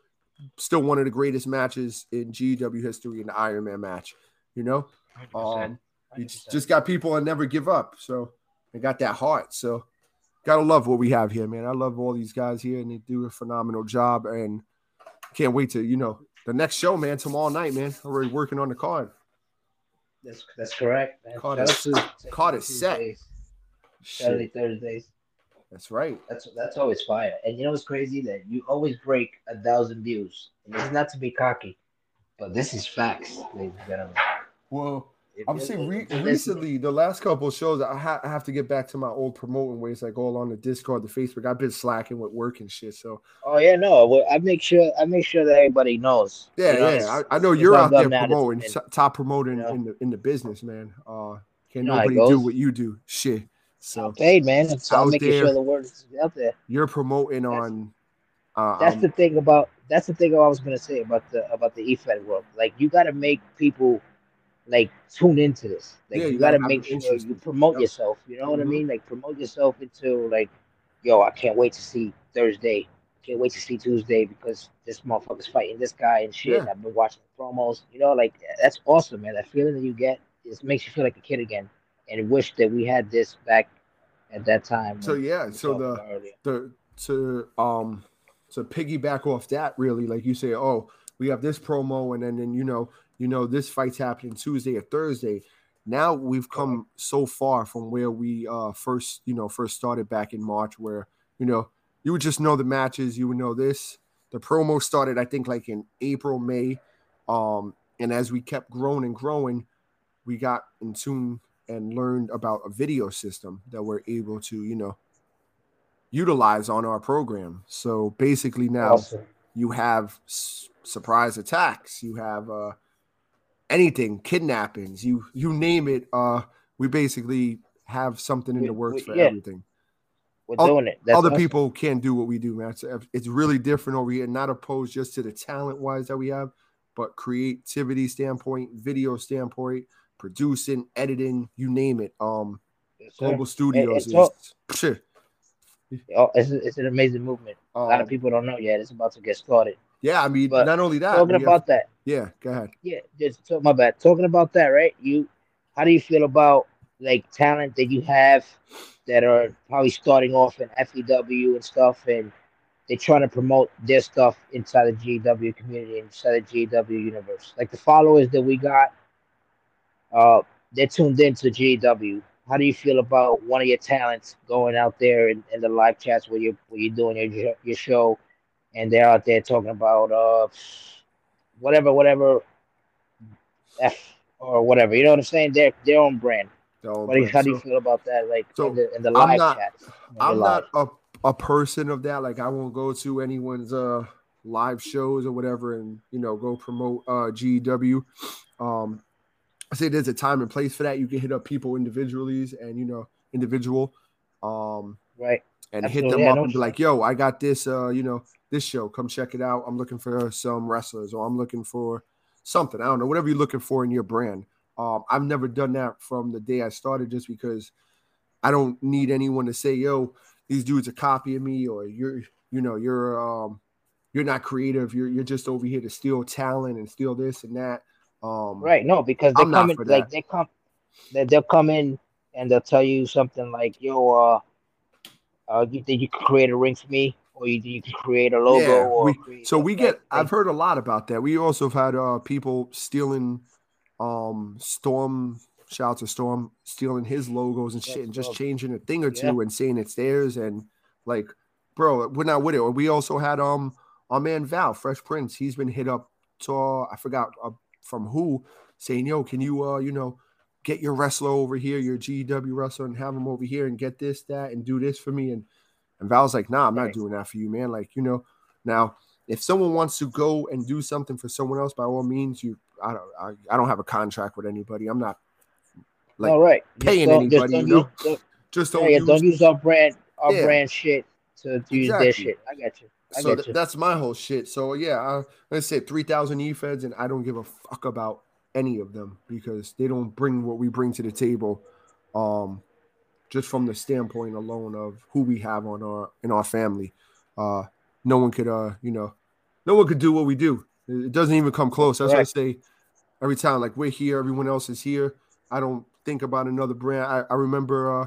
still one of the greatest matches in GW history in the Iron Man match. You know, 100%, um, you just got people that never give up. So they got that heart. So gotta love what we have here, man. I love all these guys here, and they do a phenomenal job. And can't wait to you know the next show, man. Tomorrow night, man. Already working on the card. That's that's correct. Man. Card is- card is set. Saturday, Thursdays. That's right. That's that's always fire. And you know what's crazy? That you always break a thousand views. And it's not to be cocky, but this is facts, ladies and gentlemen. Well, It- I'm saying re- recently, the last couple of shows, I, ha- I have to get back to my old promoting ways, like all on the Discord, the Facebook. I've been slacking with work and shit. So Oh yeah, no. Well, I make sure I make sure that everybody knows. yeah, You know, yeah. I, I know you're out there promoting, top promoting you know. in the in the business, man. Uh, can't You know nobody do what you do. Shit. So paid, man. So I'm making there. sure the word is out there. you're promoting That's- on. Uh, That's um, the thing about that's the thing I was gonna say about the about the EFED world. Like you gotta make people like tune into this. Like Yeah, you, you gotta, gotta make sure you promote Yep. yourself. You know what I Mhm. mean? Like promote yourself into like, yo, I can't wait to see Thursday. Can't wait to see Tuesday because this motherfucker's fighting this guy and shit. Yeah. I've been watching promos. You know, like that's awesome, man. That feeling that you get it makes you feel like a kid again. And wish that we had this back at that time. So yeah, so the the to um to piggyback off that really like you say oh we have this promo and then then you know you know this fight's happening tuesday or thursday. Now we've come so far from where we uh first you know first started back in march where you know you would just know the matches you would know this. The promo started i think like in april may um and as we kept growing and growing we got in tune and learned about a video system that we're able to you know utilize on our program. So basically now Awesome. you have s- surprise attacks, you have uh anything, kidnappings, you you name it, uh we basically have something in We- the works we- for yeah. everything. We're doing it. That's Other awesome. people can't do what we do, man. It's, it's really different over here, not opposed just to the talent wise that we have, but creativity standpoint, video standpoint, producing, editing, you name it. Um Yes. Global Studios it's is. [laughs] Oh, it's, it's an amazing movement. A lot Um, of people don't know yet. It's about to get started. Yeah, I mean, But not only that, Talking we have- about that, yeah, go ahead. yeah, just talk, my bad. Talking about that, right? You, how do you feel about like talent that you have that are probably starting off in FEW and stuff, and they're trying to promote their stuff inside the GW community, inside the GW universe? Like the followers that we got, uh, they're tuned into GW. How do you feel about one of your talents going out there in, in the live chats where you're where you're doing your your show, and they're out there talking about uh whatever whatever F or whatever. You know what I'm saying? Their their own brand. Do how do you so feel about that? Like so in the in the I'm live not- chats. I'm live? not a, a person of that. Like I won't go to anyone's uh live shows or whatever and you know go promote uh GW. Um I say there's a time and place for that. You can hit up people individually and you know individual um right. and hit them yeah, up no and be like, yo, I got this uh, you know, this show. Come check it out. I'm looking for some wrestlers or I'm looking for something. I don't know, whatever you're looking for in your brand. Um, I've never done that from the day I started just because I don't need anyone to say, yo, these dudes are copying me or you're, you know, you're um you're not creative. You're you're just over here to steal talent and steal this and that. Um Right. No, because they I'm come in like they come they they'll come in and they'll tell you something like, yo, uh uh you think you could create a ring for me? Or you you could create a logo Yeah, or we- So we get like- I've heard a lot about that. We also have had uh people stealing um Storm shout out to Storm stealing his logos and Yeah, shit and just changing a thing or Yeah. two and saying it's theirs and like bro, we're not with it. Or we also had um our man Val, Fresh Prince, he's been hit up to I forgot uh, from who saying, yo, can you uh, you know, get your wrestler over here, your GW wrestler, and have him over here and get this, that, and do this for me. And and Val's like, nah, I'm not doing that for you, man. Like, you know, now if someone wants to go and do something for someone else, by all means, you I don't I, I don't have a contract with anybody. I'm not like all right. Paying anybody, you know? use- don't- just don't yeah, use don't use our brand our Yeah. brand shit to, to use their shit. I got you. So th- that's my whole shit. So yeah, I, let's say three thousand e feds, and I don't give a fuck about any of them because they don't bring what we bring to the table. Um, just from the standpoint alone of who we have on our in our family, uh, no one could uh you know no one could do what we do. It doesn't even come close. That's Correct. what I say every time. Like we're here, everyone else is here. I don't think about another brand. I, I remember uh,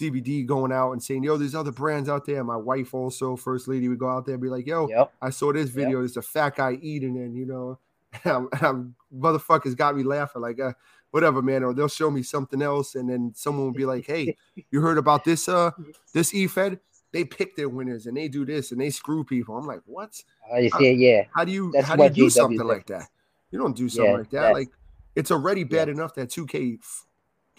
DBD going out and saying, "Yo, there's other brands out there." My wife also, first lady, would go out there and be like, "Yo, Yep. I saw this video. There's a fat guy eating, and you know, [laughs] I'm, I'm- motherfuckers got me laughing. Like, uh, whatever, man. Or they'll show me something else, and then someone will be like, "Hey, [laughs] you heard about this? Uh, this E-Fed? They pick their winners, and they do this, and they screw people." I'm like, "What? You see it, yeah. How do you That's how do you do something like that? You don't do something Yeah, like that. Like, it's already bad enough that 2K f-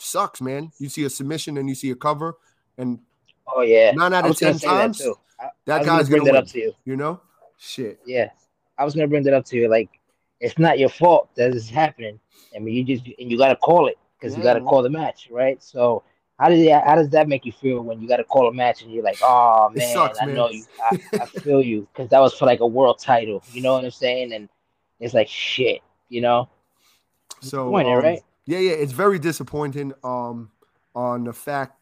sucks, man. You see a submission and you see a cover, and Oh yeah. nine out of ten that times, too. I, that I guy's gonna bring gonna that up win. to you. you know, shit. Yeah, I was gonna bring that up to you. Like, it's not your fault that it's happening. I mean, you just and you gotta call it because you gotta call the match, right? So, how does that how does that make you feel when you gotta call a match and you're like, oh man, sucks, I man. know you, I, I feel you, because that was for like a world title. You know what I'm saying? And it's like shit, you know. So um, right? Yeah, yeah, it's very disappointing um on the fact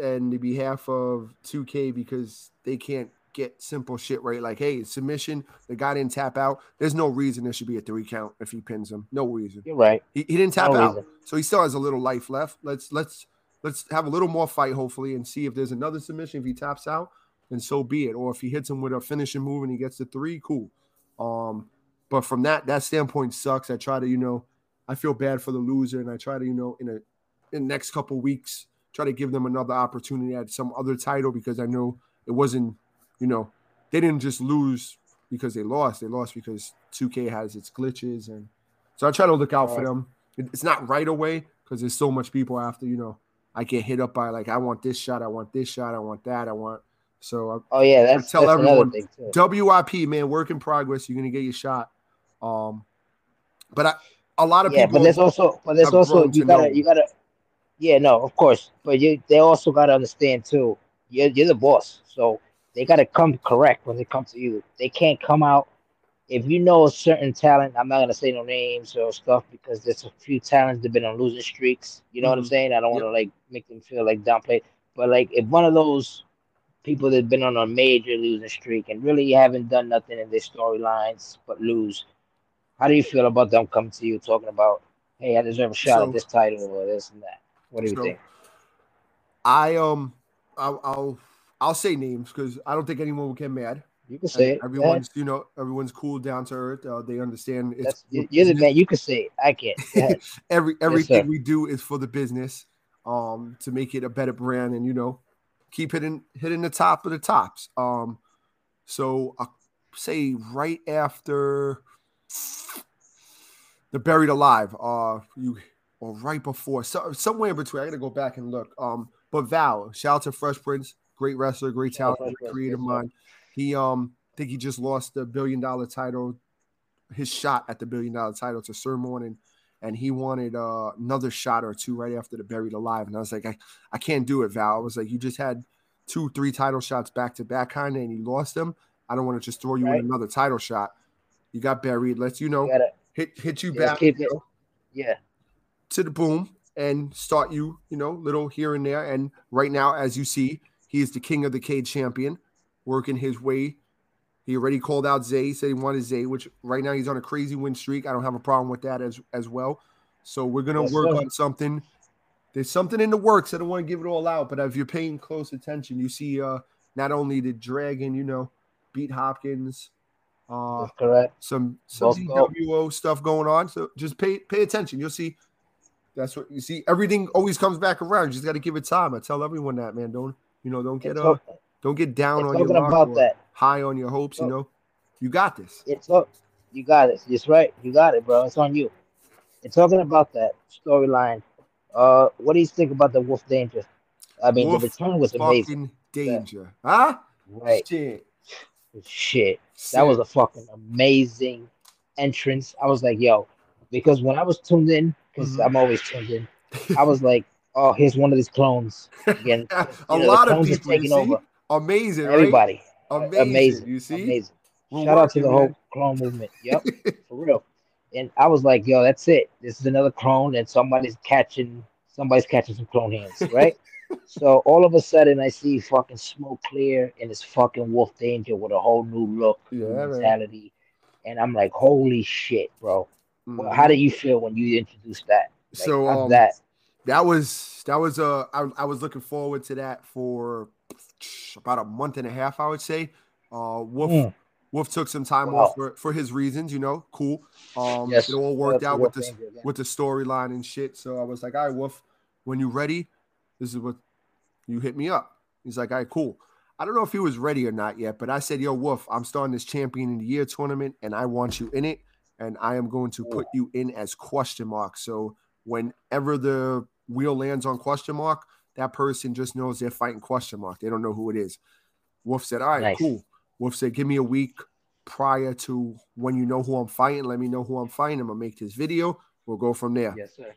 and the behalf of 2K because they can't get simple shit right. Like, hey, submission, the guy didn't tap out. There's no reason there should be a three count if he pins him. No reason. You're right. He, he didn't tap No out, reason. so he still has a little life left. Let's let's let's have a little more fight, hopefully, and see if there's another submission. If he taps out, then so be it. Or if he hits him with a finishing move and he gets the three, cool. Um, but from that that standpoint sucks. I try to you know, I feel bad for the loser, and I try to you know in a in the next couple weeks try to give them another opportunity at some other title because I know it wasn't you know they didn't just lose because they lost. They lost because 2K has its glitches and so I try to look out for them. It's not right away because there's so much people after, you know, I get hit up by like, I want this shot, I want this shot, I want that, I want. So Oh yeah, that's, tell that's everyone- another thing too. WIP, man, work in progress. You're gonna get your shot. Um, but I, a lot of Yeah, people. but there's also but there's also you gotta know. you gotta yeah no of course but you they also gotta understand too you're you're the boss so they gotta come correct when they come to you they can't come out if you know a certain talent I'm not gonna say no names or stuff because there's a few talents that've been on losing streaks you know what I'm Mhm. saying I don't want to like make them feel like downplay but like if one of those people that've been on a major losing streak and really haven't done nothing in their storylines but lose how do you feel about them coming to you talking about hey, I deserve a shot So- at this title or this and that. What do you So, think? I um, I'll I'll, I'll say names because I don't think anyone will get mad. You can say it. Everyone's you know everyone's cool, down to earth. Uh, they understand it's That's, you- you're the man. You can say it. I can't. [laughs] Every everything sir. we do is for the business um to make it a better brand and you know keep hitting hitting the top of the tops um so i say right after the buried alive uh you or right before so somewhere in between i gotta go back and look um but val shout out to fresh prince great wrestler great talent great creative mind he um I think he just lost the billion dollar title his shot at the billion dollar title to Sir Morning and he wanted uh, another shot or two right after the buried alive. And I was like, I, I can't do it, Val. I was like, you just had two, three title shots back to back, kind of, and you lost them. I don't want to just throw you Right. in another title shot. You got buried. Let's you know You gotta, hit hit you back you know, Yeah. to the boom and start you, you know, little here and there. And right now, as you see, he is the king of the cage champion, working his way. He already called out Zay, he said he wanted Zay, which right now he's on a crazy win streak. I don't have a problem with that as as well. So we're gonna Yes, work sir. on something. There's something in the works. I don't want to give it all out, but if you're paying close attention, you see uh not only the dragon, you know, beat Hopkins, uh correct. some some. DWO stuff going on. So just pay pay attention. You'll see. That's what you see. Everything always comes back around. You just got to give it time. I tell everyone that, man. Don't you know? Don't get It's, uh, don't get down on your about that. high on your hopes. You know, you got this. It's talk, you got it. It's right. You got it, bro. It's on you. And talking about that storyline, uh, what do you think about the Wolf Danger? I mean, Wolf the return was amazing. Danger, huh? Right. Shit. Shit. That was a fucking amazing entrance. I was like, yo, because when I was tuned in, because Mhm. I'm always tuned in, I was like, [laughs] oh, here's one of these clones again. [laughs] a You know, lot of people. Taking over. Amazing, right? Everybody. Amazing. amazing. You see? Amazing. We're Shout out to the whole clone movement. [laughs] Yep, for real. And I was like, yo, that's it. This is another clone, and somebody's catching somebody's catching some clone hands, right? So all of a sudden I see fucking smoke clear and it's fucking Wolf Danger with a whole new look, Yeah, mentality. and I'm like, holy shit, bro. Well, Mhm. how did you feel when you introduced that? Like, So, um, that that was that was uh I, I was looking forward to that for about a month and a half, I would say. Uh Wolf Mm. Wolf took some time Wow. off for, for his reasons, you know, cool. Um Yes. it all worked to out with the with the storyline and shit. So I was like, all right, Wolf, when you ready, this is what you hit me up. He's like, all right, cool. I don't know if he was ready or not yet, but I said, yo, Wolf, I'm starting this champion in the year tournament and I want you in it. And I am going to put you in as question mark. So whenever the wheel lands on question mark, that person just knows they're fighting question mark. They don't know who it is. Wolf said, all right, Nice. cool. Wolf said, give me a week prior to when you know who I'm fighting. Let me know who I'm fighting. I'm gonna make this video. We'll go from there. Yes, sir.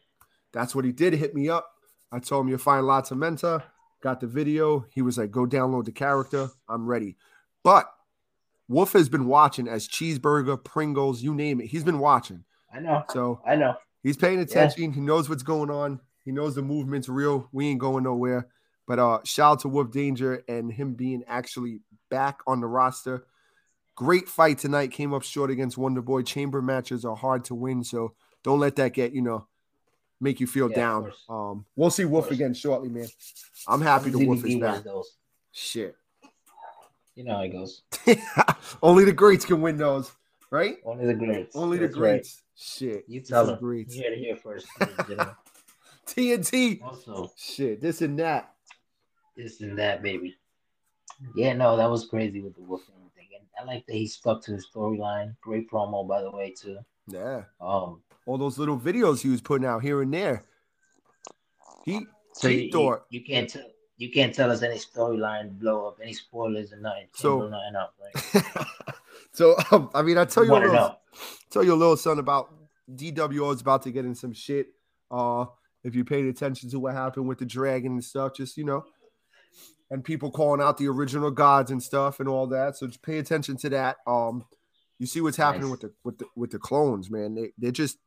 That's what he did. Hit me up. I told him you'll find lots of Menta. Got the video. He was like, go download the character. I'm ready. But Wolf has been watching as cheeseburger, Pringles, you name it. He's been watching. I know. So I know. he's paying attention. He knows what's going on. He knows the movement's real. We ain't going nowhere. But uh shout out to Wolf Danger and him being actually back on the roster. Great fight tonight. Came up short against Wonder Boy. Chamber matches are hard to win, so don't let that get you know make you feel Yeah, down. Um, we'll see Wolf again shortly, man. I'm happy the Wolf is back. those. Shit, You know how it goes. [laughs] only the greats can win those, right? Only the greats. Only the That's right. greats. Shit, You tell is them. greats. You heard it here first. [laughs] You know. TNT. also, Shit, this and that. this and that, baby. Yeah, no, that was crazy with the Wolf thing. And I like that he stuck to his storyline. Great promo, by the way, too. Yeah, Um, all those little videos he was putting out here and there. He so he you, you, thought you can't tell you can't tell us any storyline blow up, any spoilers or nothing. So- nothing up, right? [laughs] so. Um, I mean, I tell you, a little, tell you a little son about DWO is about to get in some shit. Uh, if you paid attention to what happened with the dragon and stuff, just you know, and people calling out the original gods and stuff and all that. So just pay attention to that. Um, you see what's happening Nice. with the with the with the clones, man. They they're just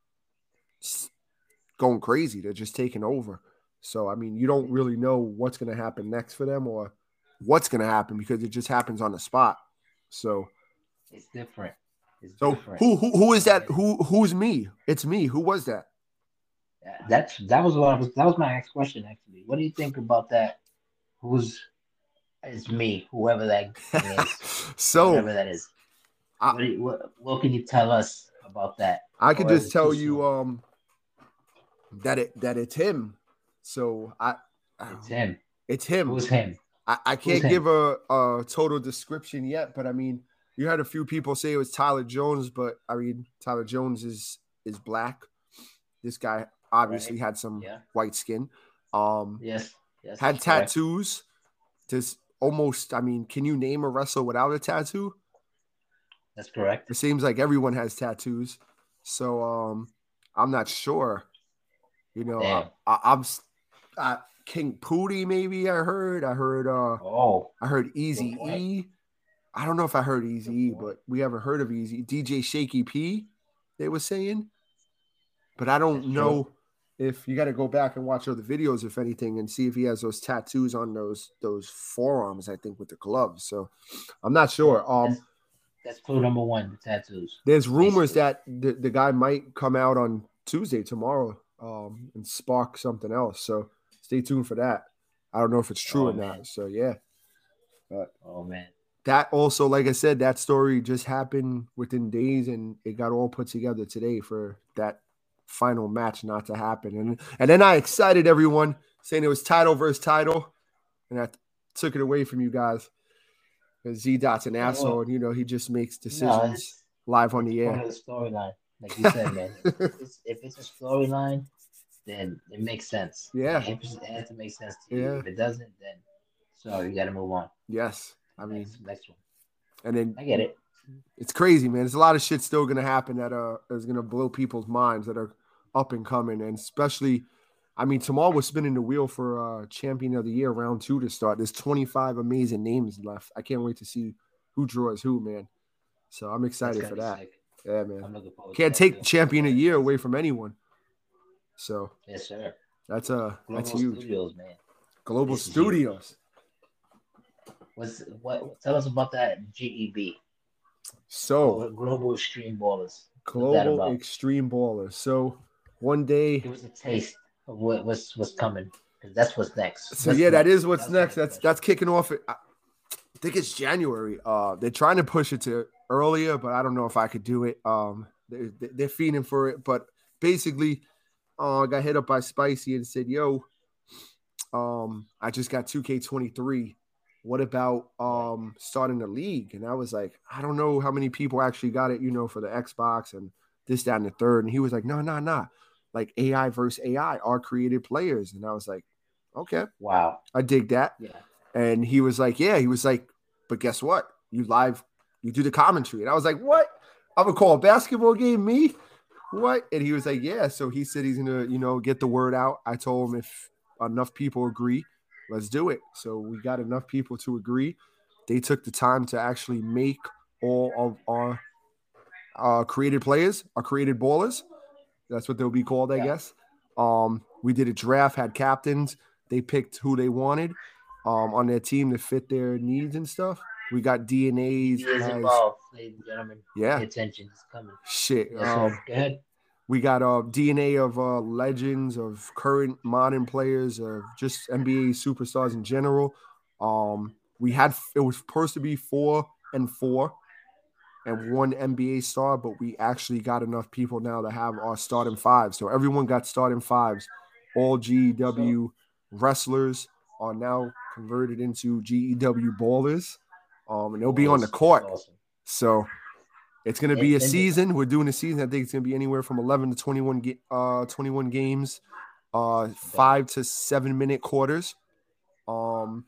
going crazy. They're just taking over. So I mean, you don't really know what's gonna happen next for them or what's gonna happen because it just happens on the spot. So It's different. It's so different. who who who is that? Who who's me? It's me. Who was that? That's that was what I was. That was my next question actually. What do you think about that? Who's it's me, whoever that is, [laughs] so whoever that is. I- what, you, what what can you tell us about that? I could just tell you um that it that it's him. So I It's him. it's him. Who's him? I, I can't him? give a, a total description yet, but I mean, you had a few people say it was Tyler Jones, but I mean, Tyler Jones is is black. This guy obviously Right. had some Yeah. white skin. Um, Yes. Yes. had correct. tattoos. Just almost. I mean, can you name a wrestler without a tattoo? That's correct. It seems like everyone has tattoos. So um, I'm not sure. You know, Damn. I, I, I'm uh, King Pooty. Maybe I heard. I heard. Uh, Oh, I heard Easy. E. I don't know if I heard Easy E, but we haven't heard of Easy DJ Shaky P. They were saying, but I don't That's know if you got to go back and watch other videos, if anything, and see if he has those tattoos on those those forearms. I think with the gloves. So I'm not sure. Um, that's, that's clue number one. The tattoos. there's rumors Basically. that the, the guy might come out on Tuesday tomorrow um, and spark something else. So stay tuned for that. I don't know if it's true Oh, or man. not. So yeah. Oh man. that also, like I said, that story just happened within days, and it got all put together today for that final match not to happen. And and then I excited everyone saying it was title versus title, and I took it away from you guys. Z Dot's an asshole, well- and you know he just makes decisions it's, live on the air. Of the storyline. Like you said, man. if, it's, if it's a storyline, then it makes sense. Yeah. It, has- to make sense to you. Yeah. If it doesn't, then so you got to move on. Yes, I mean, next, next one. and then I get it. it's crazy, man. There's a lot of shit still gonna happen that uh is gonna blow people's minds that are up and coming, and especially, I mean, tomorrow was spinning the wheel for uh champion of the year round two to start. There's 25 amazing names left. I can't wait to see who draws who, man. So I'm excited for that. sick. Yeah, man. Can't take the champion a year away from anyone. So Yes, sir. that's uh Global that's huge. Studios, man. Global This is huge. Studios. What's what? Tell us about that GEB. So global extreme ballers. global extreme Ballers. So one day Give us a taste of what, what's what's coming. that's what's next. So What's yeah, that next? is what's That's next. That's that's kicking off. At, I think it's January. Uh, they're trying to push it to earlier, but I don't know if I could do it. Um, they're, they're feeding for it, but basically, uh, I got hit up by Spicy and said, "Yo, um, I just got 2K23. What about um starting a league?" And I was like, "I don't know how many people actually got it, you know, for the Xbox and this, that, and the third. And he was like, "No, no, no, like AI versus AI, our created players." And I was like, "Okay." Wow. I dig that. Yeah. And he was like, Yeah, he was like, But guess what? You live, you do the commentary. And I was like, What? I'm gonna call a basketball game, me? What? And he was like, Yeah. So he said he's gonna, you know, get the word out. I told him if enough people agree, let's do it. So we got enough people to agree. They took the time to actually make all of our uh, created players, our created ballers. That's what they'll be called, I Yeah. guess. Um, we did a draft, had captains. They picked who they wanted um, on their team to fit their needs and stuff. We got DNAs. Is as- involved, ladies and gentlemen. yeah, Pay attention. It's coming. shit. Yes, Um. Go ahead. we got uh, DNA of uh, legends, of current modern players, of just NBA superstars in general. Um, we had it was supposed to be four and four, and one NBA star, but we actually got enough people now to have our starting five. So everyone got starting fives. All GEW wrestlers are now converted into GEW ballers, um, and they'll be on the court. Awesome. So it's going to be a season. We're doing a season. I think it's going to be anywhere from 11 to 21 ga- uh 21 games, uh 5 to 7 minute quarters. Um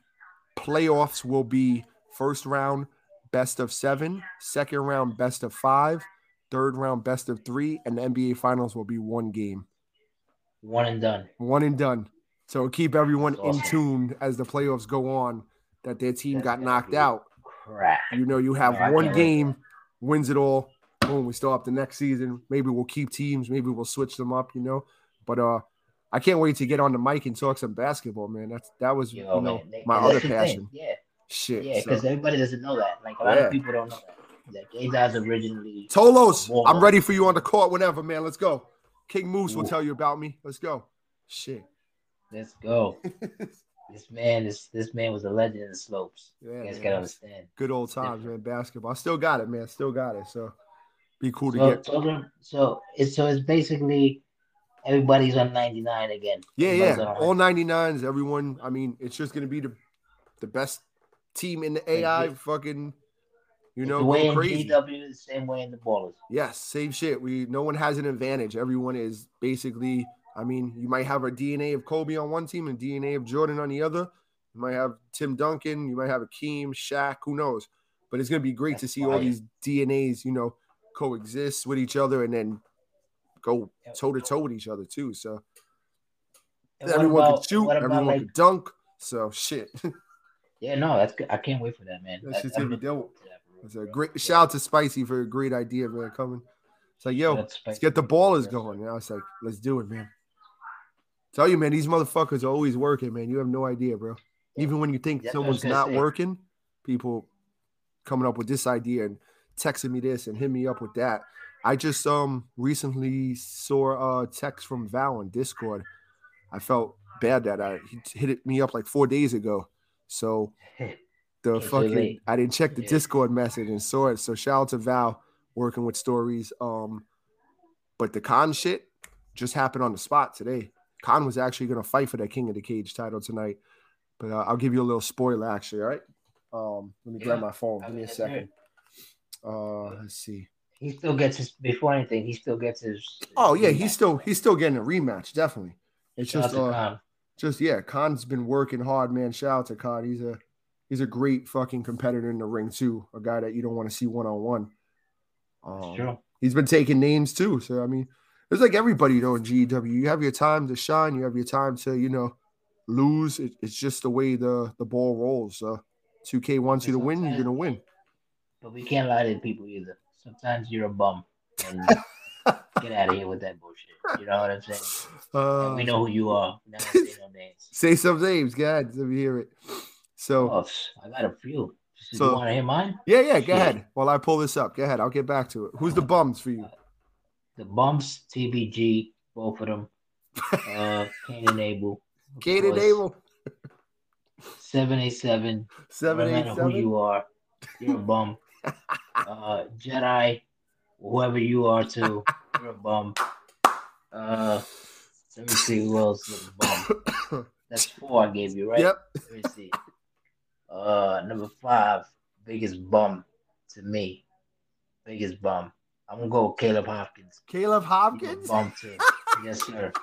playoffs will be first round best of 7, second round best of 5, third round best of 3 and the NBA finals will be one game. One and done. One and done. So keep everyone That's in awesome. tune as the playoffs go on that their team That's got knocked out. You know, you have I one game, wins it all. Boom, we start up the next season. Maybe we'll keep teams. Maybe we'll switch them up. You know, but uh, I can't wait to get on the mic and talk some basketball, man. That's that was You you know, know man. they- my other the thing. passion. Yeah. Shit. Yeah, so- because everybody doesn't know that. Like a lot Yeah. of people don't know that. Gaydars originally Tolos, I'm ready for you on the court whenever, man. Let's go. King Moose will tell you about me. Let's go. Shit. let's go. [laughs] this man is this man was a legend in the slopes. Yeah, You guys man, gotta understand. good old times, man. Basketball. I still got it, man. Still got it. So be cool to So, get. so, so it's so it's basically everybody's on 99 again. Yeah, Everybody's yeah. All 99s, everyone. I mean, it's just gonna be the the best team in the AI. Fucking, you know, the way in crazy. GW, the same way in the ballers. Yes, same shit. We no one has an advantage. Everyone is basically. I mean, you might have a DNA of Kobe on one team and DNA of Jordan on the other. You might have Tim Duncan. You might have Akeem, Shaq. Who knows? But it's gonna be great to That's see all these DNAs, you know, coexist with each other and then go toe to toe with each other too. So everyone about- can shoot. Everyone like- can dunk. So shit. [laughs] Yeah, no, that's good. I can't wait for that, man. That I- gonna be dope. forward to that, for real. It's a great shout out to Spicy for a great idea, man. Coming. It's like, yo, let's get the ballers going. And I was like, let's do it, man. Tell you, man, these motherfuckers are always working, man. You have no idea, bro. Even when you think That's what I was someone's not say. working, people coming up with this idea and texting me this and hit me up with that. I just um recently saw a text from Val on Discord. I felt bad that I he hit me up like four days ago. So [laughs] the It's fucking. I didn't check the Yeah. Discord message and saw it. So shout out to Val working with stories. Um, but the Khan shit just happened on the spot today. Khan was actually gonna fight for that King of the Cage title tonight, but uh, I'll give you a little spoiler actually. All right. Um, let me grab my phone. Give me a second. Uh, let's see. He still gets his before anything. He still gets his. Oh yeah, rematch. he's still he's still getting a rematch. Definitely. It's Shout just to uh, Khan. just yeah, Khan's been working hard, man. Shout out to Khan. He's a he's a great fucking competitor in the ring too. A guy that you don't want to see one on one. Um, he's been taking names too. So I mean, it's like everybody though in GW. You have your time to shine. You have your time to you know lose. It, it's just the way the the ball rolls. So 2K wants you to win. You're gonna win. But we can't lie to people either. Sometimes you're a bum. And [laughs] get out of here with that bullshit. You know what I'm saying? Uh, And we know who you are. Say no [laughs] names. say some names, God. Let me hear it. So Oh, I got a few. So, you want to hear mine? Yeah, yeah. Go Shit. ahead. While I pull this up, go ahead. I'll get back to it. Who's the bums for you? The bumps, TBG, both of them. Uh, [laughs] Cain and Abel. Kate and. Abel. Seven eight seven. Seven no matter who you are, you're a bum. [laughs] uh, Jedi, whoever you are too, you're a bum. Uh, let me see who else is a bum. That's four I gave you, right? Yep. Let me see. Uh, number five, biggest bum to me. Biggest bum. I'm gonna go with Caleb Hopkins. Caleb Hopkins. bum too. [laughs] yes, sir.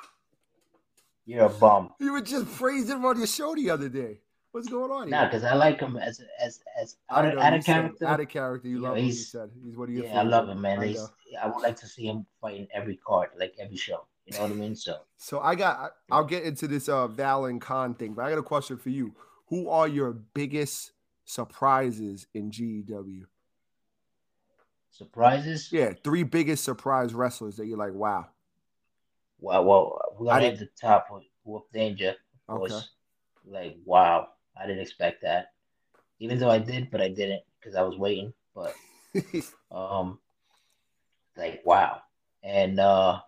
You're a bum. You were just praising him on your show the other day. What's going on Nah, because I like him as as as out of, out you of character. Out of character. You You love know, him. You he's- said he's of your Yeah, I love him, man. I. I would like to see him fight in every card, like every show. You know what I mean? So So I got. I'll get into this uh Val and Khan thing, but I got a question for you. Who are your biggest surprises in GEW? Surprises. Yeah, three biggest surprise wrestlers that you're like, wow. Well, well, we're I gonna the top with Wolf Danger. Of Okay. course. Like, wow, I didn't expect that. Even though I did, but I didn't because I was waiting. But [laughs] um, like, wow. And uh,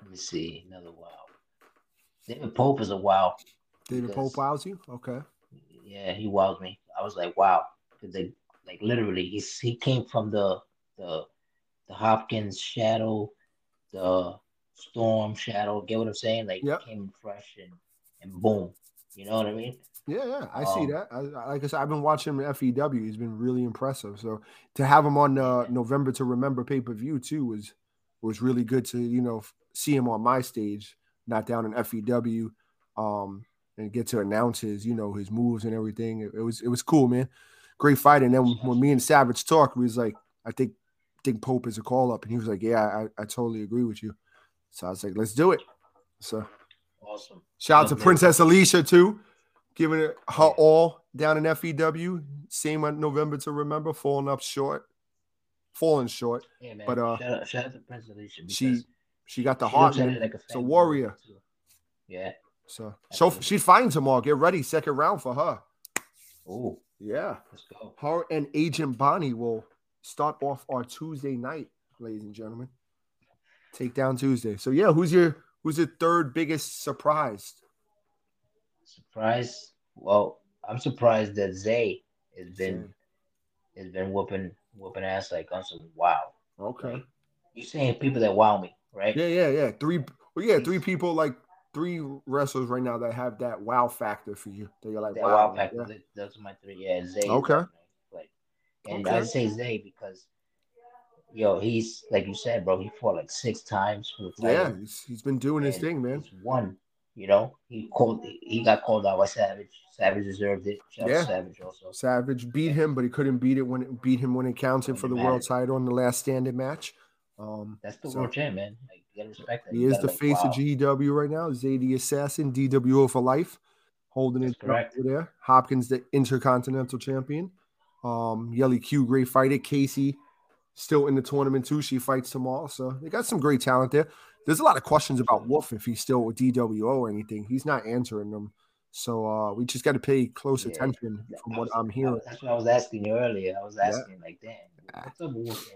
let me see another wow. David Pope is a wow. David Pope wows you? Okay. yeah, he wows me. I was like, wow, because they like literally he's he came from the the the Hopkins shadow, the storm shadow. Get what I'm saying? Like Yep. came fresh and and boom. You know what I mean? Yeah, yeah, I see Um, that. I, I- like I said, I've been watching FEW. He's been really impressive. So to have him on uh, November to Remember pay per view too was was really good to you know f- see him on my stage, not down in FEW, um, and get to announce his you know his moves and everything. It, it was it was cool, man. Great fight. And then when me and Savage talked, we was like, I think think Pope is a call up, and he was like, Yeah, I, I totally agree with you. So I was like, Let's do it. So. Awesome. Shout out to Princess Alicia too, giving it her all down in FEW. Same on November to remember, falling up short, falling short. Yeah. But, uh, shout out, shout out to Prince Alicia. She she got the she heart, man. like a, It's a warrior. too. Yeah. So so Absolutely. she's fighting tomorrow. Get ready, second round for her. Oh, Yeah, let's go. her and Agent Bonnie will start off our Tuesday night, ladies and gentlemen. Take down Tuesday. So yeah, who's your who's your third biggest surprise? Surprise? Well, I'm surprised that Zay has been Zay. has been whooping whooping ass like on some wow. Okay. Like, you saying people that wow me, right? Yeah, yeah, yeah. Three, well, yeah, three people like three wrestlers right now that have that wow factor for you. That you're like, That wow. wow, factor. yeah. Those are my three. Yeah, Zay. Okay. Like, and Okay. I say Zay because, yo, he's like you said, bro. He fought like six times for the Yeah, he's, he's been doing his thing, man. He's won. You know, he called. He got called out by Savage. Savage deserved it. Shout Yeah. Savage also. Savage beat him, but he couldn't beat it when it beat him when it counted When for it the world title in the last standing match. Um, That's the So- world champ, man. Like you gotta respect that. he You is the like, face wow. of GEW right now. Zay the Assassin, DWO for life, holding That's it there. Hopkins, the Intercontinental Champion. Um, Yelly Q, great fighter. Casey, still in the tournament too. She fights tomorrow, so they got some great talent there. There's a lot of questions about Wolf if he's still with DWO or anything. He's not answering them, so uh, we just got to pay close Yeah. attention from I what I'm hearing. That's what I was asking you earlier. I was Yeah. asking, like, damn, what's up Wolf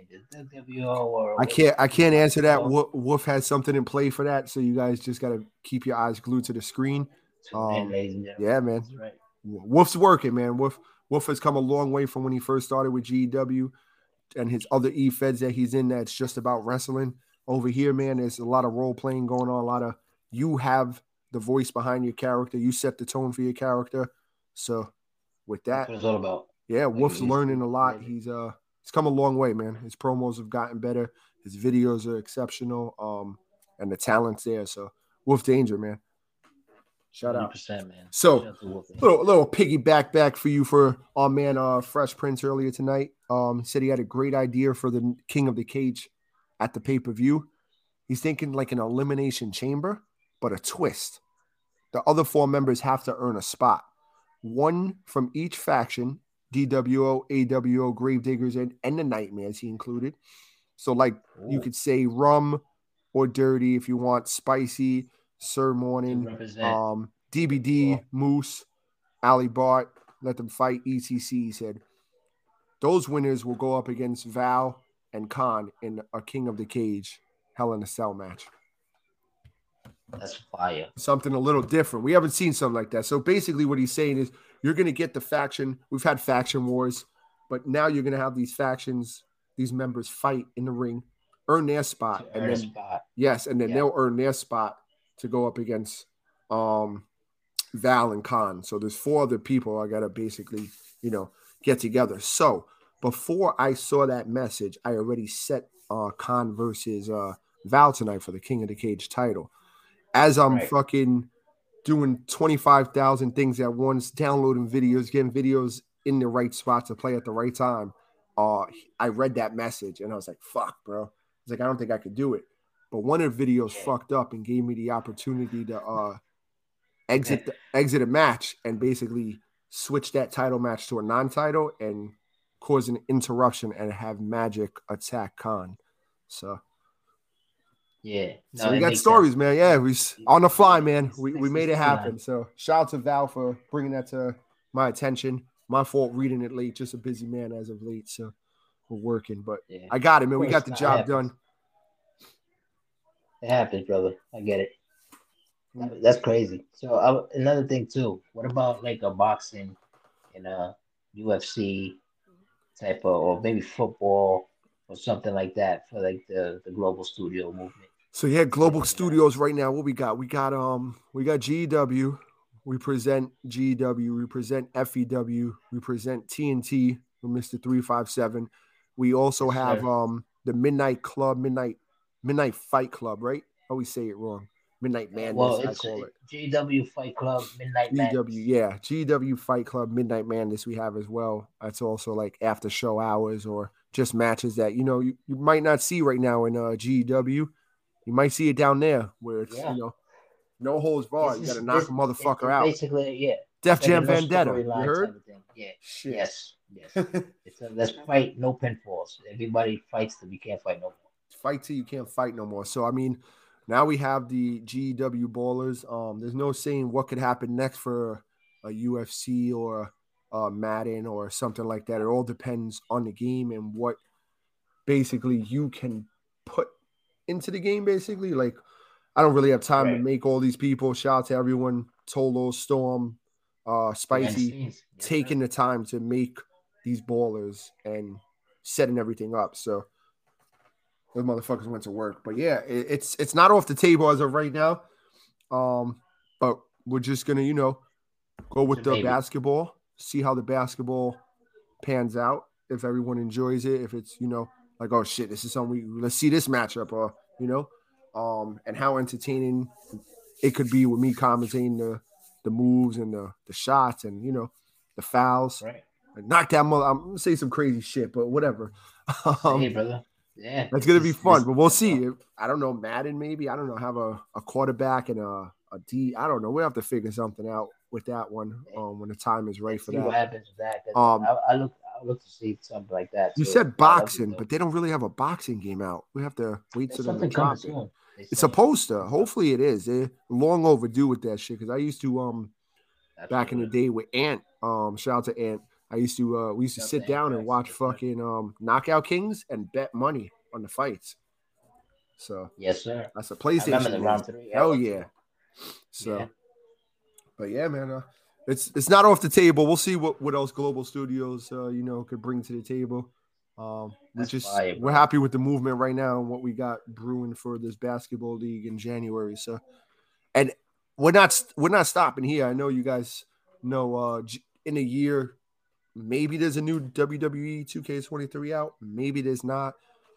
or I can't I can't answer that. Wolf, Wolf has something in play for that, so you guys just got to keep your eyes glued to the screen. Um, gentlemen. Yeah, man. That's right. Wolf's working, man. Wolf Wolf has come a long way from when he first started with GEW and his other E feds that he's in that's just about wrestling. Over here, man, there's a lot of role playing going on. A lot of you have the voice behind your character. You set the tone for your character. So with That's that, what it's all about. yeah, Wolf's learning a lot. He's uh he's come a long way, man. His promos have gotten better. His videos are exceptional. Um, and the talent's there. So Wolf Danger, man. Shout out. 100%, man. So, Shout out to Wolf Danger. little little piggyback back for you for our man uh Fresh Prince earlier tonight. Um said he had a great idea for the King of the Cage at the pay-per-view. He's thinking like an elimination chamber, but a twist. The other four members have to earn a spot. One from each faction, DWO, AWO, Gravediggers, and, and the Nightmares, he included. So, like you could say rum or dirty if you want spicy, Sir Morning, um, DBD, Cool. Moose, Ali Bart, let them fight. ETC, he said those winners will go up against Val and Khan in a King of the Cage Hell in a Cell match. That's fire. Something a little different. We haven't seen something like that. So basically, what he's saying is you're going to get the faction. We've had faction wars, but now you're going to have these factions, these members fight in the ring, earn their spot, To and earn a then spot. yes, and then Yeah. they'll earn their spot to go up against um Val and Khan. So there's four other people I gotta basically, you know, get together. So before I saw that message, I already set uh Khan versus uh Val tonight for the King of the Cage title. As I'm Right. fucking doing 25,000 things at once, downloading videos, getting videos in the right spot to play at the right time. Uh, I read that message and I was like, fuck, bro. I was like, I don't think I could do it. But one of the videos Yeah. fucked up and gave me the opportunity to uh [laughs] exit the, exit a match and basically switch that title match to a non-title and cause an interruption and have Magic attack Khan. So, Yeah. No, so we got stories, sense. man. Yeah, we on the fly, man. We, we made it happen. So shout out to Val for bringing that to my attention. My fault reading it late. Just a busy man as of late. So we're working, but Yeah. I got it, man. We got the job done. It happens, brother. I get it. Mm. That's crazy. So uh, another thing too. What about like a boxing in a UFC type of, or maybe football or something like that for like the the global studio movement? So yeah, Global Studios right now. What we got? We got um, we got GEW. We present GEW. We present FEW. We present TNT with Mister Three Five Seven. We also have um the Midnight Club, Midnight Midnight Fight Club, right? I always say it wrong. Midnight Madness, well, I call it. GW Fight Club Midnight Madness. GW, yeah, GW Fight Club Midnight Madness we have as well. That's also like after show hours or just matches that you know you, you might not see right now in uh GW. You might see it down there where it's Yeah. you know no holds barred. You got to knock a motherfucker out. Basically, yeah. Def Jam Vendetta. You heard? type of thing. Yeah. Shit. Yes. Yes. it's a, let's fight, no pinfalls. Everybody fights till we can't fight no more. fight till you can't fight no more. So I mean, now we have the GW ballers. Um, there's no saying what could happen next for a UFC or uh, Madden or something like that. It all depends on the game and what basically you can put into the game. Basically, like I don't really have time to make all these people. Shout out to everyone, Tolo, Storm, uh, Spicy, Yes, sir. taking the time to make these ballers and setting everything up. So those motherfuckers went to work. But yeah, it, it's it's not off the table as of right now. Um, but we're just gonna, you know, go with the maybe. basketball, see how the basketball pans out. If everyone enjoys it, if it's you know like oh shit, this is something we let's see this matchup, or you know, um, and how entertaining it could be with me commentating the the moves and the the shots and you know the fouls. Right. Knock that mother. I'm gonna say some crazy shit, but whatever. [laughs] Um, hey, brother. Yeah. that's gonna be fun, but we'll see. I don't know, Madden maybe. I don't know. Have a, a quarterback and a, a D. I don't know. We'll have to figure something out with that one um, when the time is right for see what that. happens with that. Um, I, I look, I look to see something like that. You too. said Yeah, boxing, but they don't really have a boxing game out. We have to wait till them to drop it. It's supposed to. Hopefully, it is. They're long overdue with that shit. Because I used to um back in the day with Ant. Um, shout out to Ant. I used to uh we used to sit down and watch fucking um knockout kings and bet money on the fights. So Yes, sir. that's a PlayStation. remember the game. round three. Hell yeah. So Yeah. but yeah, man, uh, it's it's not off the table. We'll see what what else Global Studios uh, you know could bring to the table. Um, we just fire, we're happy with the movement right now and what we got brewing for this basketball league in January. So, and we're not we're not stopping here. I know you guys know uh, in a year maybe there's a new WWE 2K23 out, maybe there's not,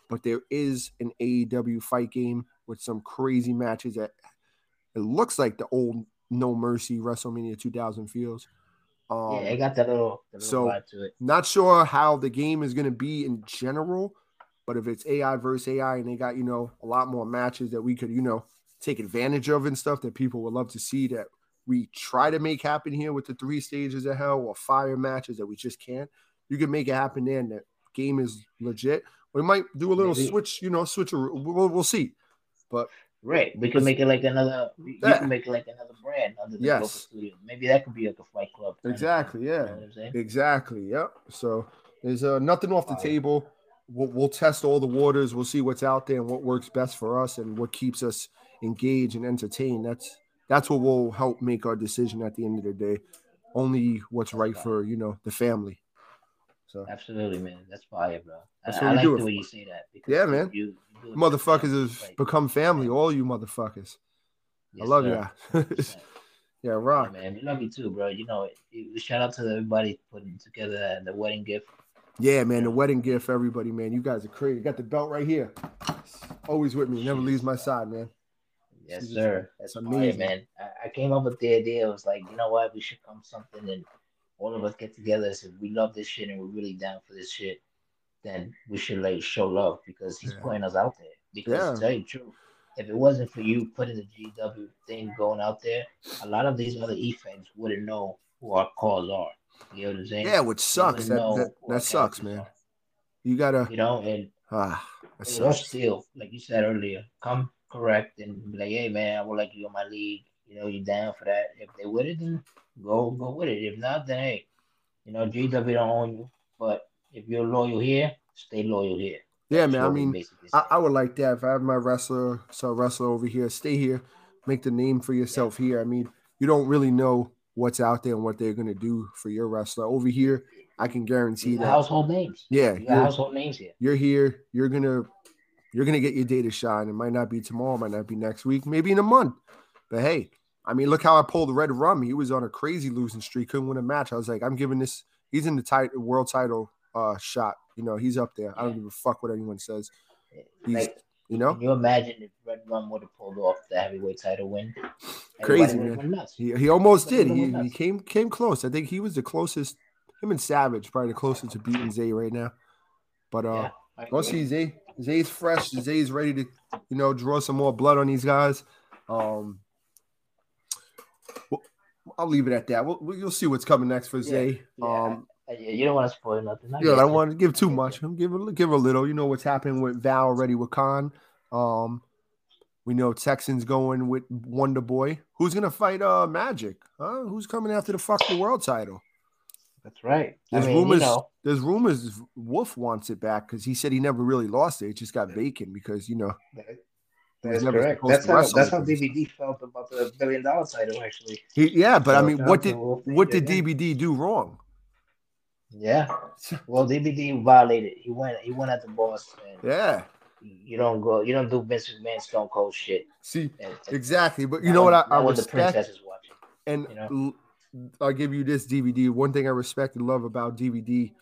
but there is an AEW fight game with some crazy matches that it looks like the old No Mercy WrestleMania 2000 feels. Um, yeah, it got that little, the little so- vibe to it. not sure how the game is going to be in general, but if it's AI versus AI and they got, you know, a lot more matches that we could, you know, take advantage of and stuff that people would love to see that we try to make happen here with the three stages of hell or fire matches that we just can't. You can make it happen there and the game is legit. We might do a little Maybe. switch, you know, switch. We'll, we'll see. But Right. We can make it like another. You Yeah. can make it like another brand under the Yes. Global Studio. Maybe that could be like a fight club Exactly. Yeah. You know what I'm saying? Exactly. Yep. So there's uh, nothing off the table. We'll, we'll test all the waters. We'll see what's out there and what works best for us and what keeps us engaged and entertained. That's that's what will help make our decision at the end of the day. Only what's right for you know the family. So Absolutely, man. That's fire, bro. That's I, what I we like do the way you say that. Because Yeah, man. You, you motherfuckers have like- become family. All you motherfuckers. Yes, I love sir. [laughs] you. 100%. yeah, Yeah, man. We love you too, bro. You know, shout out to everybody putting together the wedding gift. Yeah, man. The wedding gift, everybody, man. You guys are crazy. Got the belt right here. Always with me. Never leaves my side, man. Yes, sir. That's fire, amazing. man. I, I came up with the idea. I was like, you know what? We should come something and all of us get together. and say we love this shit and we're really down for this shit. Then we should like show love because he's Yeah. putting us out there. Because Yeah. to tell you the truth, if it wasn't for you putting the GW thing going out there, a lot of these other E fans wouldn't know who our cause are. You know what I'm saying? Yeah, which sucks. That that, that sucks, man. are, You gotta You know, and ah that still, like you said earlier, come correct and be like, hey man, I would like you in my league. You know, you're down for that. If they with it, then go go with it. If not, then hey, you know, GW don't own you. But if you're loyal here, stay loyal here. Yeah, man. I mean, I. I would like that. If I have my wrestler, so wrestler over here, stay here, make the name for yourself here. I mean, you don't really know what's out there and what they're gonna do for your wrestler over here. I can guarantee that. household names. Yeah, household names here. you're here. You're gonna you're gonna get your day to shine. It might not be tomorrow, might not be next week, maybe in a month. But hey, I mean, look how I pulled Red Rum. He was on a crazy losing streak, couldn't win a match. I was like, I'm giving this. He's in the title world title uh shot. You know, he's up there. I don't give a fuck what anyone says. He's Like, you know, can you imagine if Red Rum would have pulled off the heavyweight title win? Crazy, man. He, he almost did. He, he came came close. I think he was the closest. Him and Savage probably the closest to beating Zay right now. But uh, Yeah, we'll see. Zay Zay's fresh. Zay's ready to you know draw some more blood on these guys. Um, I'll leave it at that. We'll, we'll- you'll see what's coming next for Yeah, Zay. yeah. Um, You don't want to spoil nothing. I yeah, I don't want to give too much. Give a give a little. You know what's happening with Val already with Khan. Um, we know Texans going with Wonder Boy. Who's gonna fight uh Magic? Huh? Who's coming after the fucking world title? That's right. There's I mean, rumors. you know, There's rumors Wolf wants it back because he said he never really lost it. It just got vacant because you know that- he was that's correct. That's how that's how. DBD felt about the billion dollar title, actually. He, yeah, but I mean, what did what did DBD. Do wrong? Yeah. [laughs] Well, DBD violated. He went. He went at the boss. And Yeah. You don't go. You don't do Vince McMahon Stone Cold shit. See, And, and exactly. But you know what? I, I not the respect. princess is watching. And you know? I'll give you this DBD. One thing I respect and love about DBD,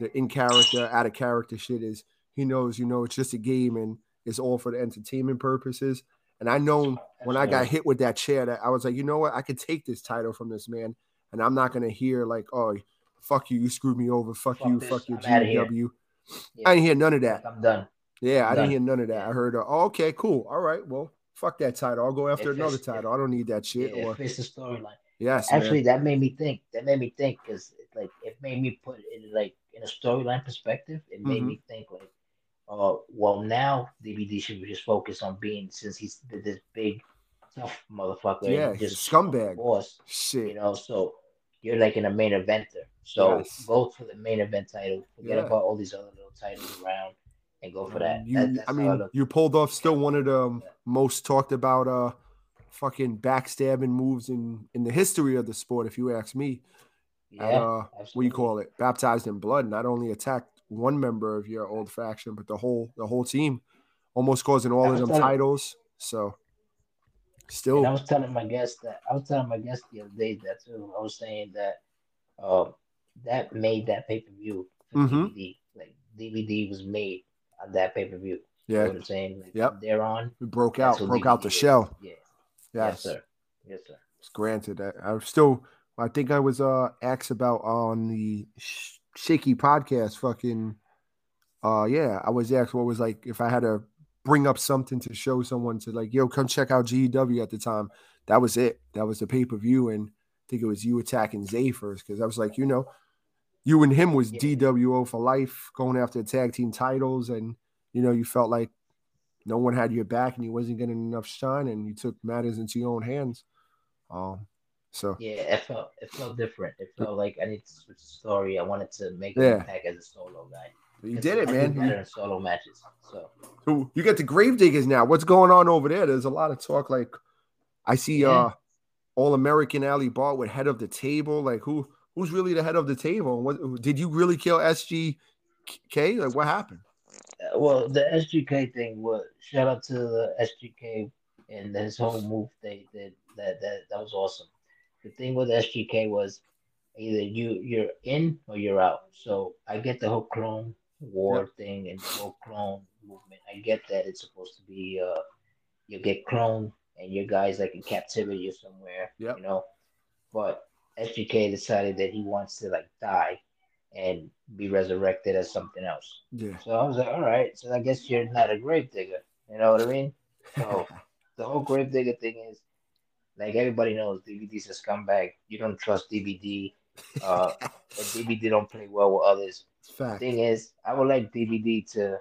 the in character, out of character shit is he knows, you know, it's just a game and it's all for the entertainment purposes. And I know when I got hit with that chair that I was like, you know what? I could take this title from this man and I'm not gonna hear like, oh, fuck you, you screwed me over, fuck, Fuck you, this, fuck your I'm. GW. Yeah. I didn't hear none of that. I'm done. Yeah, I didn't Done. hear none of that. I heard, oh, okay, cool. All right, well, fuck that title. I'll go after If another it's- title. I don't need that shit. Yeah, or it fits the storyline. yes, man. Actually, that made me think. That made me think because like it made me put it like in a storyline perspective. It made Mhm. me think like, uh, well now DBD should just focus on being since he's this big tough motherfucker. Yeah, he's a just scumbag. boss. Shit. You know, so you're like in a main eventer. So Yes. go for the main event title. Forget Yeah. about all these other little titles around and go for that. You, That- I mean, you pulled off still one of the Yeah. most talked about uh fucking backstabbing moves in in the history of the sport, if you ask me. yeah, uh, what do you call it? Baptized in blood. Not only attacked one member of your old faction, but the whole the whole team, almost causing all of them telling- titles. So, still, And I was telling my guest that I was telling my guest the other day that too. I was saying that uh, that made that pay per view Mhm. DBD. Like DBD was made on that pay per view. You yeah, know what I'm saying? Like, Yep. there on, we broke out, broke out the DBD is. shell. Yeah. Yes, Yes, sir. Yes, sir. It's granted. I, I still, I think I was uh asked about on the Sh- Shaky podcast. Fucking, uh, yeah, I was asked what was like if I had to bring up something to show someone to like, yo, come check out GEW at the time. That was it. That was the pay per view, and I think it was you attacking Zay first because I was like, you know, you and him was Yeah. DWO for life, going after tag team titles, and you know, you felt like no one had your back and you wasn't getting enough shine, and you took matters into your own hands. Um, So Yeah, it felt it felt different. It felt like I need to switch the story. I wanted to make an impact as a solo guy. you did it, I man. Better in solo matches. So So you get the Gravediggers now. What's going on over there? There's a lot of talk. Like I see Yeah. uh All American Ali Bart with head of the table. Like who who's really the head of the table? What did you really kill SGK? Like what happened? Uh, well, the SGK thing was shout out to the SGK and his whole move they did. That that that was awesome. The thing with SGK was either you you're in or you're out. So I get the whole clone war thing and the whole clone movement. I get that it's supposed to be uh you get cloned and your guy's like in captivity or somewhere. Yep. You know, but SGK decided that he wants to like die and be resurrected as something else. Yeah. So I was like, all right, so I guess you're not a grave digger. You know what I mean? So [laughs] the whole grave digger thing is like everybody knows DBD's a scumbag. You don't trust DBD. [laughs] Uh, DBD don't play well with others. Fact. Thing is, I would like DBD to,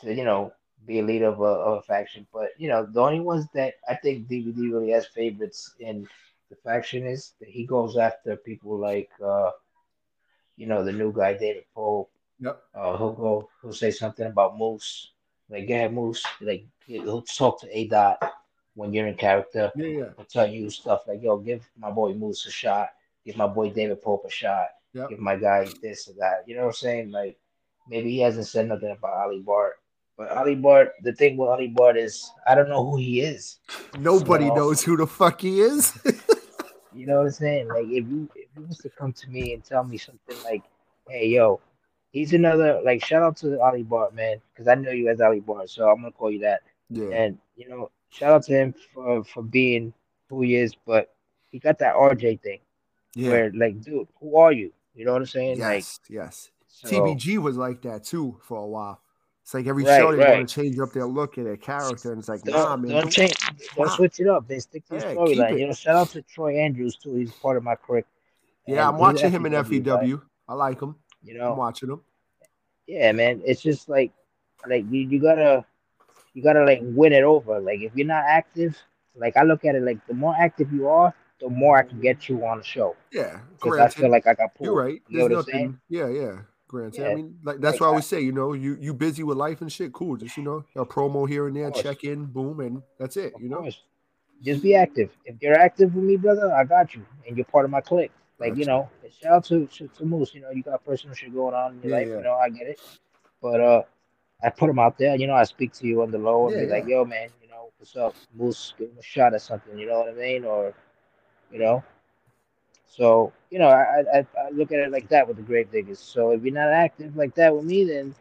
to you know, be a leader of a, of a faction. But you know, the only ones that I think DBD really has favorites in the faction is that he goes after people like, uh, you know, the new guy David Pope. Yep. Uh, he'll go, he'll say something about Moose, like, yeah, Moose, like he'll talk to A Dot when you're in character. Yeah, yeah. He'll tell you stuff like, yo, give my boy Moose a shot, give my boy David Pope a shot, Yep. give my guy this or that. You know what I'm saying? Like, maybe he hasn't said nothing about Ali Bart. But Ali Bart, the thing with Ali Bart is, I don't know who he is. Nobody So- knows who the fuck he is. [laughs] You know what I'm saying? Like if you if you was to come to me and tell me something like, "Hey, yo, he's another like shout out to Ali Bart, man, because I know you as Ali Bart, so I'm gonna call you that." yeah. And you know, shout out to him for for being who he is, but he got that RJ thing Yeah. where like, dude, who are you? You know what I'm saying? Like, Yes. Yes. so, TBG was like that too for a while. It's like every Right, show they want to change up their look and their character, and it's like, Don't, nah, man. don't change, don't Nah. switch it up. They stick to the Yeah, keep storyline. You know, shout out to Troy Andrews too. He's part of my clique. Yeah, I'm watching him in FEW. I like him. You I'm know, watching him. yeah, man. It's just like, like you, you gotta, you gotta like win it over. Like if you're not active, like I look at it like the more active you are, the more I can get you on the show. Yeah, Because I feel like I got pulled. you're right. You know There's what I'm saying? nothing. Yeah, yeah. Granted, I mean, like that's Like, why I always say, you know, you you busy with life and shit. Cool, just you know, a promo here and there, check in, boom, and that's it. Of You know, course. Just be active. If you're active with me, brother, I got you, and you're part of my clique. Like you know, shout out to, to to Moose. You know, you got personal shit going on in your Yeah, life. yeah. You know, I get it. But uh, I put him out there. You know, I speak to you on the low and Yeah, be like, "Yo, man, you know, what's up, Moose? Give him a shot at something." You know what I mean? Or, you know. So you know, I I, I look at it like that with the grave diggers. So if you're not active like that with me, then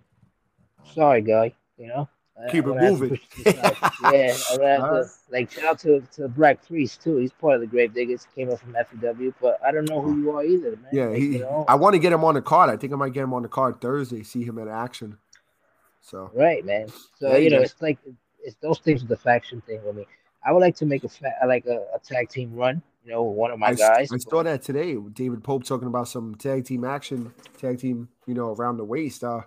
sorry, guy. You know. Keep it gonna have to moving. push it aside. [laughs] yeah, I'm gonna have to, Alright. like shout out to to Black Priest too. He's part of the Grave Diggers. Came up from FEW, but I don't know who you are either, man. yeah. Like, He, you know, I want to get him on the card. I think I might get him on the card Thursday. See him in action. So right, man. So Yeah, you know, yeah. it's like it's those things with the faction thing with me. I would like to make a fa- like a, a tag team run. You know, with one of my I, guys. I saw that today. with David Pope talking about some tag team action, tag team, you know, around the waist. Uh,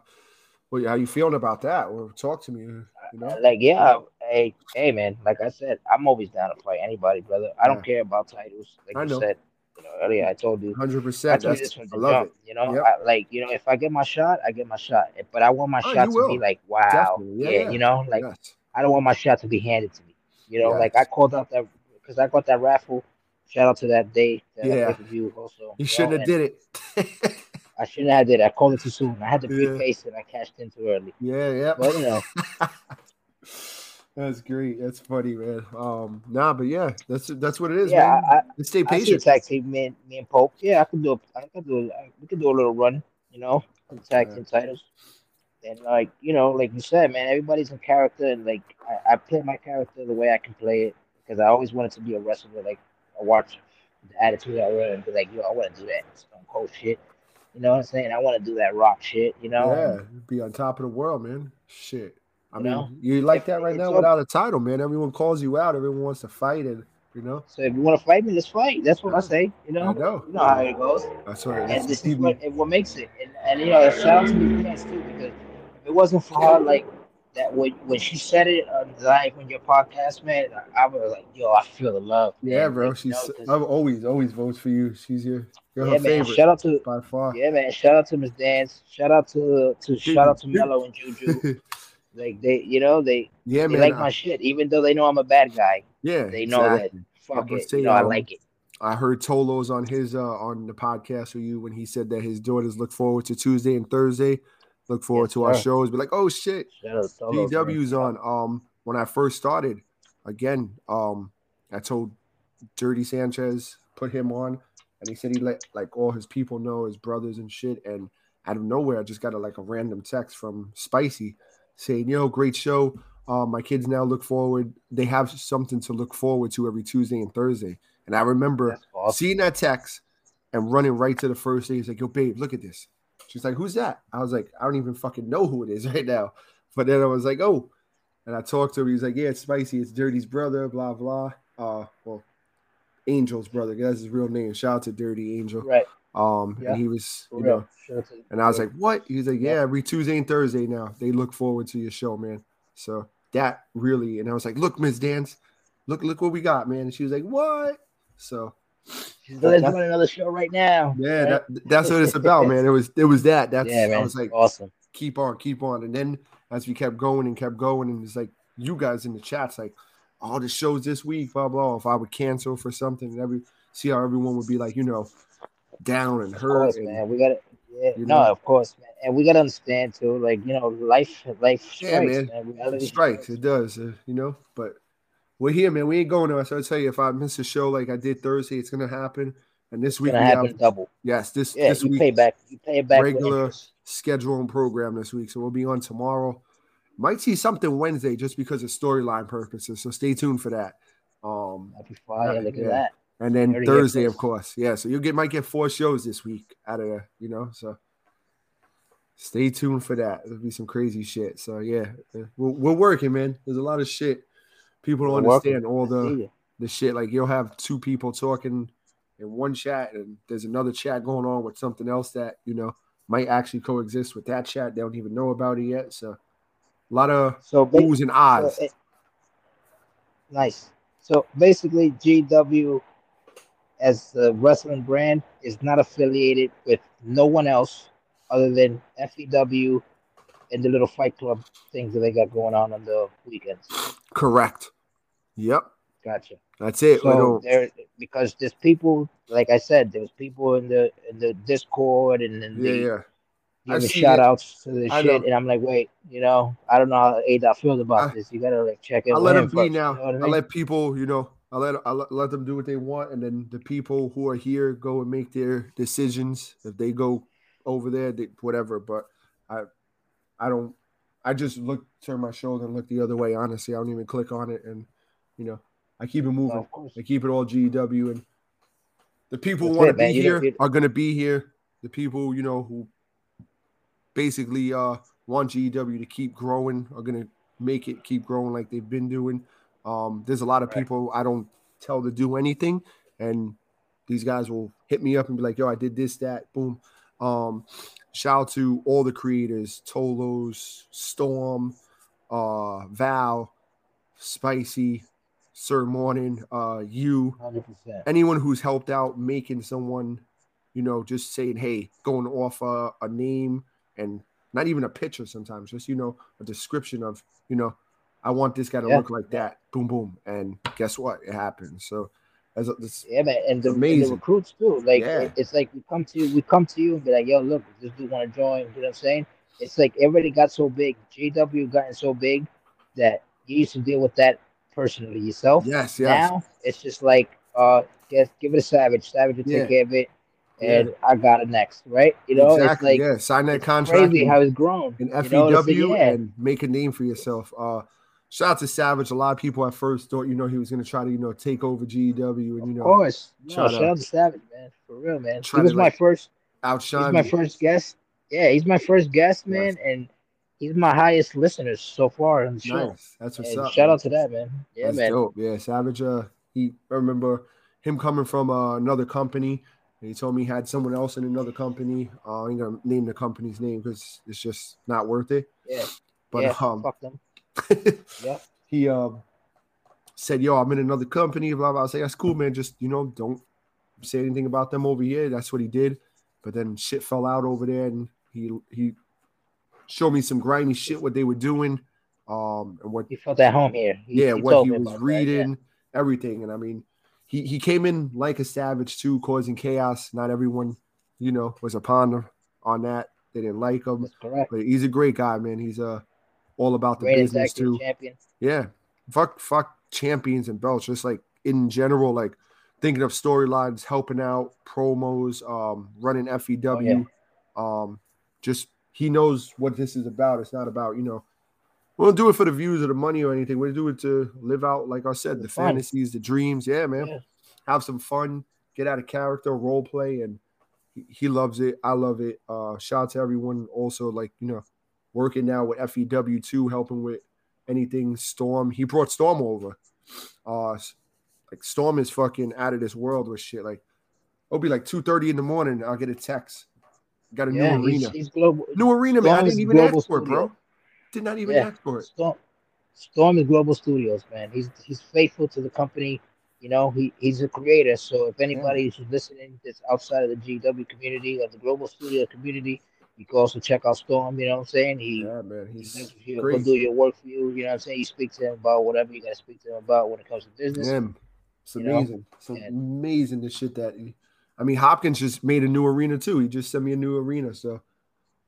well, how you feeling about that? Well, talk to me. You know, Like, yeah, hey, hey, man. Like I said, I'm always down to fight anybody, brother. I don't care about titles. Like I you know. said, you know, oh, earlier I told you. hundred percent. told you this from I love jump. it. You know, Yep. I, like you know, if I get my shot, I get my shot. But I want my Oh, shot to be like, wow, Yeah, yeah, yeah. you know, like yes. I don't want my shot to be handed to me. You know, like I called out that because I got that raffle. Shout out to that day that Yeah. I played with you also. You shouldn't have did it. I shouldn't have did it. I called it too soon. I had to Yeah. preface it. I cashed in too early. yeah, yeah. But you know, [laughs] That's great. That's funny, man. Um, nah, but yeah, that's that's what it is, yeah, man. I, I, Let's stay I see a patient. tag team, me and, me and Pope. Yeah, I could do. A, I could do. A, we could do a little run. You know, the tag Yeah. team titles. And like you know, like you said, man, everybody's in character, and like I, I play my character the way I can play it because I always wanted to be a wrestler. Like I watch the Attitude Era and be like, yo, I want to do that Stone Cold shit. You know what I'm saying? I want to do that rock shit. You know? Yeah, be on top of the world, man. Shit. I You mean, know? you like If- that right now without a title, man. Everyone calls you out. Everyone wants to fight, and you know, So if you want to fight me, let's fight. That's what I say. You know? I know. You know how it goes. That's. And That's this is what, and what makes it. And, and you know, it sounds to me too, because if it wasn't for her like that when when she said it on live on your podcast, man, I, was like, yo, I feel the love. Yeah, bro. Like, you She's I've always always votes for you. She's your you're yeah, her man. favorite Shout out to by far. yeah, man. Shout out to Miss Dance. Shout out to to shout out to Mello and Juju. [laughs] Like they, you know, they yeah, they man. like I- my shit, even though they know I'm a bad guy. yeah, They know exactly. that. Fuck it, say, you know, I um, like it. I heard Tolos on his uh on the podcast with you when he said that his daughters look forward to Tuesday and Thursday. Look forward Yes, to our shows. Be like, oh shit, Shout out to Tolos, man. GW's on. Um, when I first started, again, um, I told Dirty Sanchez put him on, and he said he let like all his people know, his brothers and shit. And out of nowhere, I just got a like a random text from Spicy saying, "Yo, great show. Um, my kids now look forward. They have something to look forward to every Tuesday and Thursday." And I remember awesome. seeing that text and running right to the first day. He's like, "Yo, babe, look at this." She's like, "Who's that?" I was like, "I don't even fucking know who it is [laughs] right now." But then I was like, "Oh," and I talked to him. He was like, "Yeah, it's Spicy. It's Dirty's brother." Blah blah. Uh, well, Angel's brother. That's his real name. Shout out to Dirty Angel. Right. Um, Yeah, and he was, you know, and I was like, "What?" He's like, "Yeah, every Tuesday and Thursday now. They look forward to your show, man." So that really, and I was like, "Look, Miss Dance, look, look what we got, man." And she was like, "What?" So She's let's another show right now. yeah, right? that, that's what it's about, man. It was it was that. That's yeah, man. I was like, awesome. keep on, keep on. And then as we kept going and kept going, and it's like you guys in the chats, like, all the shows this week, blah blah. If I would cancel for something, and every see how everyone would be like, you know, down and Of hurt. course, and- man. We got Yeah, You no, know? of course, man. And we gotta understand too, like you know, life, life strikes, Yeah, man. man. Reality strikes. It does, uh, you know. But we're here, man. We ain't going nowhere. So I tell you, if I miss a show like I did Thursday, it's gonna happen. And this It's week we have double. yes, this Yeah, this week pay back. You pay back. regular schedule and program this week. So we'll be on tomorrow. Might see something Wednesday just because of storyline purposes. So stay tuned for that. Um, That'd be fire. Look Yeah. at that. And then Heard it here Thursday, of course. Yeah. So you'll get might get four shows this week out of the, you know. So stay tuned for that. There'll be some crazy shit. So yeah, we're, we're working, man. There's a lot of shit. People don't We're working. understand all the the shit. Like you'll have two people talking in one chat, and there's another chat going on with something else that you know might actually coexist with that chat. They don't even know about it yet. So a lot of So oohs and ahs. so it- nice. So basically, GW as the wrestling brand is not affiliated with no one else other than FEW and the little Fight Club things that they got going on on the weekends. Correct. Yep. Gotcha. That's it. So there, because there's people, like I said, there's people in the in the Discord and in Yeah, the yeah. I giving shout it. outs to the I shit, know. and I'm like, wait, you know, I don't know how Ada feels about I- this. You gotta like check it. Out. I let him be first, now. You know I I let people, you know, I let I let, them do what they want, and then the people who are here go and make their decisions. If they go over there, they, whatever. But I, I don't. I just look, turn my shoulder, and look the other way. Honestly, I don't even click on it, and you know, I keep it moving. I keep it all GW, and the people who want to be. You here are going to be here. The people, you know, who basically uh want GW to keep growing are going to make it keep growing like they've been doing. Um, there's a lot of Right. people I don't tell to do anything, and these guys will hit me up and be like, "Yo, I did this, that, boom." Um, shout out to all the creators: Tolos, Storm, uh, Val, Spicy, Sir Morning, uh, you, Hundred percent. anyone who's helped out making someone, you know, just saying, "Hey," going off a, a name and not even a picture sometimes, just you know, a description of, you know, I want this guy to Yeah. look like that. Boom, boom, and guess what? It happens. So, as a, this, Yeah, man, and the, and the recruits too. Like Yeah. it's like we come to you, we come to you and be like, "Yo, look, this dude want to join." You know what I'm saying? It's like everybody got so big. JW gotten so big that you used to deal with that personally yourself. yes, yes, Now it's just like, uh, guess give it a Savage. Savage will take Yeah. care of it, Yeah. and I got it next, right? You know, exactly. it's like yeah, sign that contract. crazy and- how it's grown. in you know? FEW like, yeah. and make a name for yourself. Uh, shout out to Savage. A lot of people at first thought, you know, he was going to try to, you know, take over GEW and, you know, Of course, no, shout out to Savage, man, for real, man. He was to, my like, first. He's outshine my you. first guest. Yeah, he's my first guest, man, and he's my highest listener so far on the show. Nice. That's what's And up. shout man. out to that, man. Yeah, That's man. dope. Yeah, Savage. Uh, he I remember him coming from uh, another company. He told me he had someone else in another company. Uh, I ain't gonna name the company's name because it's just not worth it. Yeah, But yeah, um, fuck them. [laughs] Yep. he um said, "Yo, I'm in another company." Blah blah. I say, "That's cool, man. Just you know, don't say anything about them over here." That's what he did. But then shit fell out over there, and he he showed me some grimy shit what they were doing, um, and what He felt at home here. He, yeah, he what he was about that, reading, everything. And I mean, he he came in like a savage too, causing chaos. Not everyone, you know, was upon him on that. They didn't like him, That's correct. but he's a great guy, man. He's uh all about the Great business too. champion. Yeah, fuck, fuck champions and belts. Just like in general, like thinking of storylines, helping out, promos, um, running FEW. Um, just he knows what this is about. It's not about you know. We don't do it for the views or the money or anything. We do it to live out, like I said, The the fantasies, the dreams. Yeah, man. Yeah. Have some fun, get out of character, role play, and he, he loves it. I love it. Uh, shout out to everyone also, like you know, working now with FEW too, helping with anything Storm. He brought Storm over. Uh, like Storm is fucking out of this world with shit. Like it'll be like two thirty in the morning. I'll get a text. Got a Yeah, new he's, arena. he's global. New arena, man. I didn't even ask for it, bro. Did not even Yeah. ask for it. Storm, Storm is Global Studios, man. He's he's faithful to the company. You know, he, he's a creator. So if anybody is listening that's outside of the GW community or the Global Studio community, you can also check out Storm. You know what I'm saying? He Yeah, man. he He's makes- he'll do your work for you. You know what I'm saying? You speak to him about whatever you got to speak to him about when it comes to business. Yeah, it's you know? amazing. It's And- amazing the shit that. He, I mean, Hopkins just made a new arena too. He just sent me a new arena, so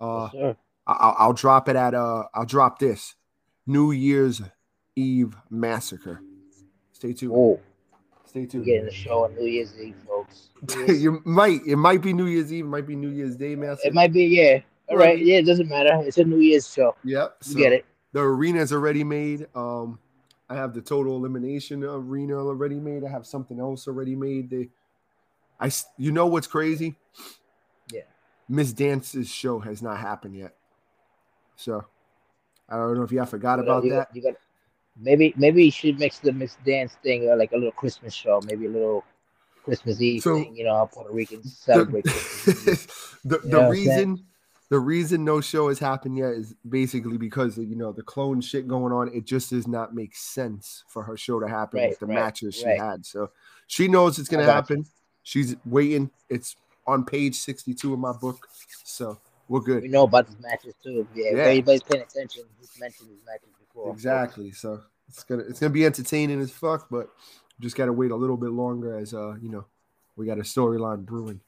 uh, Yes. I- I'll, drop it at uh, I'll drop this New Year's Eve massacre. Stay tuned. Oh, Stay tuned. getting the show on New Year's Eve, folks. [laughs] You might it might be New Year's Eve, it might be New Year's Day man. it might be, yeah. All right, yeah, it doesn't matter. It's a New Year's show. Yep. You so get it. The arena's already made. Um, I have the total elimination arena already made. I have something else already made. They, I. you know what's crazy? Yeah. Miss Dance's show has not happened yet. So, I don't know if y'all forgot You about you that. you got- maybe maybe you should mix the mixed dance thing uh, like a little Christmas show, maybe a little Christmas Eve So- thing. You know, how Puerto Ricans celebrate [laughs] the You the know reason the reason no show has happened yet is basically because you know the clone shit going on. It just does not make sense for her show to happen Right, with the right, matches she right. had. So she knows it's gonna happen. She's waiting. It's on page sixty two of my book. So we're good. We know about these matches too. Yeah, if Yeah. anybody's paying attention, he's mentioned these matches before. Exactly. So it's gonna it's gonna be entertaining as fuck, but just gotta wait a little bit longer as uh you know we got a storyline brewing.